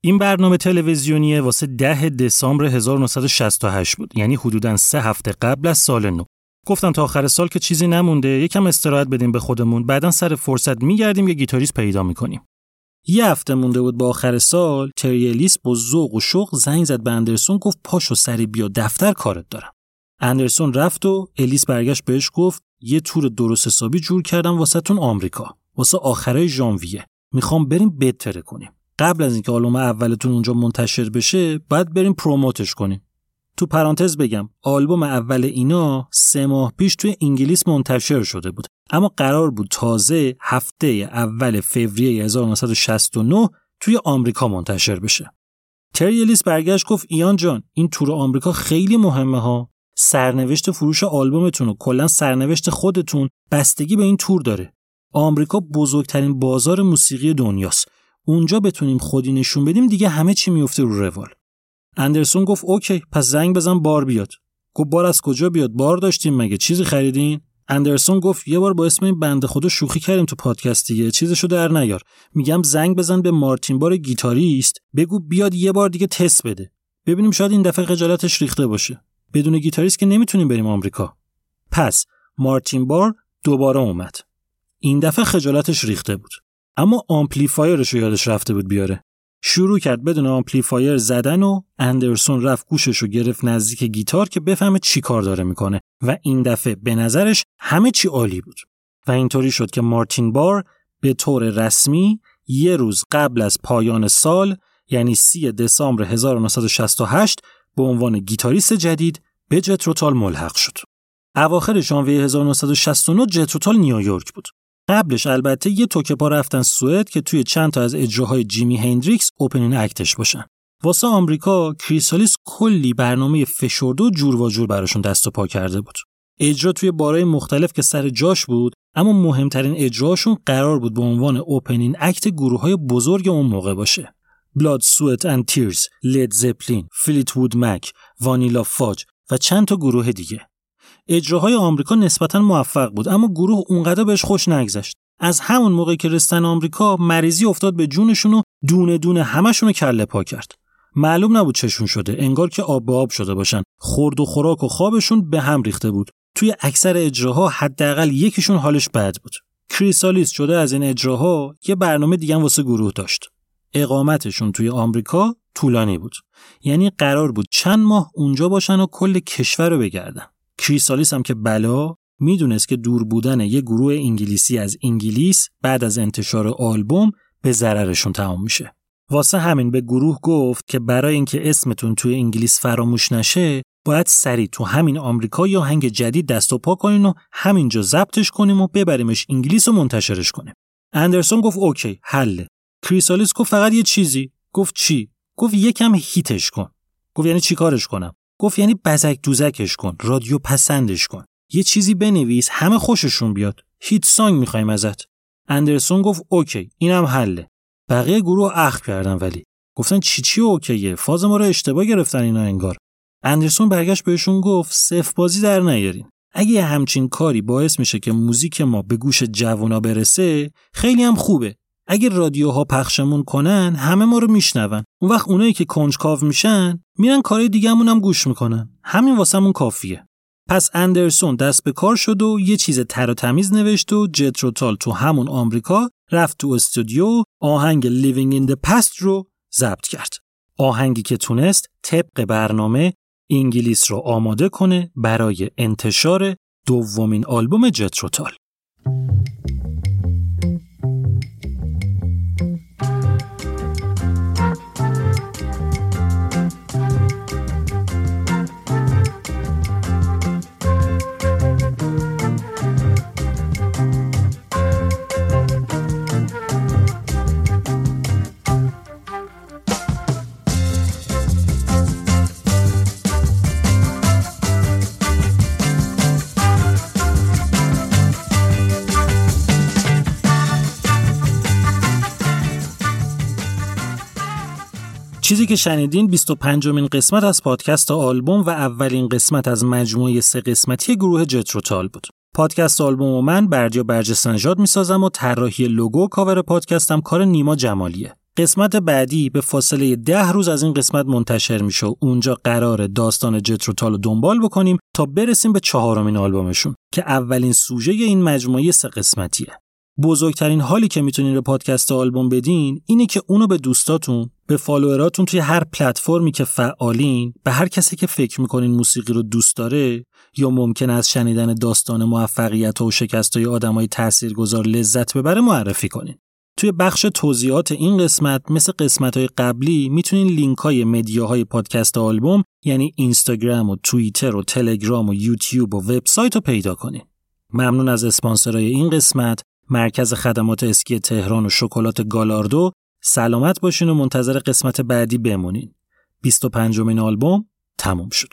این برنامه تلویزیونی واسه ده دسامبر 1968 بود یعنی حدوداً سه هفته قبل از سال نو. گفتم تا آخر سال که چیزی نمونده یکم استراحت بدیم به خودمون بعدا سر فرصت میگردیم یه گیتاریست پیدا می‌کنیم. یه هفته مونده بود با آخر سال تریلیس با ذوق و شوق زنگ زد به اندرسون گفت پاشو سری بیا دفتر کارت دارم. اندرسون رفت و الیس برگشت بهش گفت یه تور درست حسابی جور کردم واسهتون آمریکا واسه آخرای ژانویه. می‌خوام بریم بتره کنیم. قبل از اینکه آلبوم اولتون اونجا منتشر بشه باید بریم پروموتش کنیم. تو پرانتز بگم آلبوم اول اینا سه ماه پیش توی انگلیس منتشر شده بود. اما قرار بود تازه هفته اول فوریه 1969 توی آمریکا منتشر بشه. تریلیس برگشت گفت ایان جان این تور آمریکا خیلی مهمه ها. سرنوشت فروش آلبومتون و کلا سرنوشت خودتون بستگی به این تور داره. آمریکا بزرگترین بازار موسیقی دنیاست. اونجا بتونیم خودی نشون بدیم دیگه همه چی میفته رو روال. اندرسون گفت OK پس زنگ بزن بار بیاد. گفت بار از کجا بیاد؟ بار داشتیم مگه؟ چیزی خریدین؟ اندرسون گفت یه بار با اسم این بنده خدا شوخی کردیم تو پادکست دیگه. چیزشو در نیار. میگم زنگ بزن به مارتین بار گیتاریست. بگو بیاد یه بار دیگه تست بده. ببینیم شاید این دفعه خجالتش ریخته باشه. بدون گیتاریست که نمی‌تونیم بریم آمریکا. پس مارتین بار دوباره اومد. این دفعه خجالتش ریخته بود. اما آمپلیفایرش رو یادش رفته بود بیاره. شروع کرد بدون آمپلیفایر زدن و اندرسون رفت گوشش رو گرفت نزدیک گیتار که بفهمه چی کار داره می‌کنه. و این دفعه به نظرش همه چی عالی بود. و اینطوری شد که مارتین بار به طور رسمی یه روز قبل از پایان سال یعنی سی دسامبر 1968 به عنوان گیتاریست جدید به جتروتال ملحق شد. اواخر ژانویه 1969 جتروتال نیویورک بود. قبلش البته یه توکه پا رفتن سوئد که توی چند تا از اجراهای جیمی هندریکس opening act ش باشن. واسه آمریکا کریسالیس کلی برنامه فشرده و جورواجور براشون دست و پا کرده بود. اجرا توی بارای مختلف که سر جاش بود اما مهمترین اجراشون قرار بود به عنوان opening act گروه های بزرگ اون موقع باشه. Blood Sweat and Tears، Led Zeppelin، Fleetwood Mac، Vanilla Fudge و چند تا گروه دیگه. اجراهای آمریکا نسبتا موفق بود اما گروه اونقدر بهش خوش نگذشت. از همون موقع که رستن آمریکا مریضی افتاد به جونشون و دونه دونه همشون رو کله پا کرد. معلوم نبود چشون شده انگار که آب به آب شده باشن. خورد و خوراک و خوابشون به هم ریخته بود. توی اکثر اجراها حداقل یکیشون حالش بد بود. کریسالیس شده از این اجراها یه برنامه دیگه واسه گروه داشت. اقامتشون توی آمریکا طولانی بود. یعنی قرار بود چند ماه اونجا باشن و کل کشور رو بگردن. کریسالیس هم که بلا می‌دونست که دور بودن یه گروه انگلیسی از انگلیس بعد از انتشار آلبوم به ضررشون تمام میشه. واسه همین به گروه گفت که برای اینکه اسمتون توی انگلیس فراموش نشه باید سریع تو همین آمریکا یا آهنگ جدید دست و پا کنین و همینجا ضبطش کنیم و ببریمش انگلیس و منتشرش کنیم. اندرسون گفت اوکی حله. کریسالیس گفت فقط یه چیزی. گفت چی؟ گفت یکم hit ش کن. گفت یعنی چیکارش کنم؟ گفت یعنی بزک دوزکش کن رادیو پسندش کن. یه چیزی بنویس همه خوششون بیاد. hit song می‌خوایم ازت. اندرسون گفت OK اینم حله. بقیه گروه اخم کردن ولی. گفتن چی چی OK ه فاز ما رو اشتباه گرفتن اینا انگار. اندرسون برگشت بهشون گفت صف بازی در نیارین. اگه همچین کاری باعث میشه که موزیک ما به گوش جوونا برسه خیلی هم خوبه. اگه رادیوها پخشمون کنن همه ما رو میشنون اون وقت اونایی که کنجکاو میشن میرن کارهای دیگهمون هم گوش می‌کنن همین واسمون کافیه پس اندرسون دست به کار شد و یه چیز تر و تمیز نوشت و جتروتال تو همون آمریکا رفت تو استودیو آهنگ Living in the Past رو ضبط کرد. آهنگی که تونست طبق برنامه انگلیس رو آماده کنه برای انتشار دومین آلبوم جتروتال. چیزی که شنیدین 25 مین قسمت از پادکست آلبوم و اولین قسمت از مجموعه سه قسمتی گروه جتروتال بود. پادکست آلبوم و من بردیا برجسته نژاد می‌سازم و طراحی لوگو و کاور پادکستم کار نیما جمالیه. قسمت بعدی به فاصله ده روز از این قسمت منتشر میشه و اونجا قراره داستان جتروتال رو دنبال بکنیم تا برسیم به چهارمین آلبومشون که اولین سوژه این مجموعه سه قسمتیه. بزرگترین حالی که می‌تونین به پادکست آلبوم بدین اینه که اونو به دوستاتون به follower اتون توی هر پلتفرمی که فعالین به هر کسی که فکر می‌کنین موسیقی رو دوست داره یا ممکن از شنیدن داستان موفقیت و شکست های آدمای تاثیرگذار لذت ببره معرفی کنین. توی بخش توضیحات این قسمت مثل قسمت های قبلی می‌تونین لینک های مدیاهای پادکست آلبوم یعنی اینستاگرام و توییتر و تلگرام و یوتیوب و وبسایت رو پیدا کنین. ممنون از اسپانسرای این قسمت. مرکز خدمات اسکی تهران و شکلات گالاردو سلامت باشین و منتظر قسمت بعدی بمونین. 25 مین آلبوم تموم شد.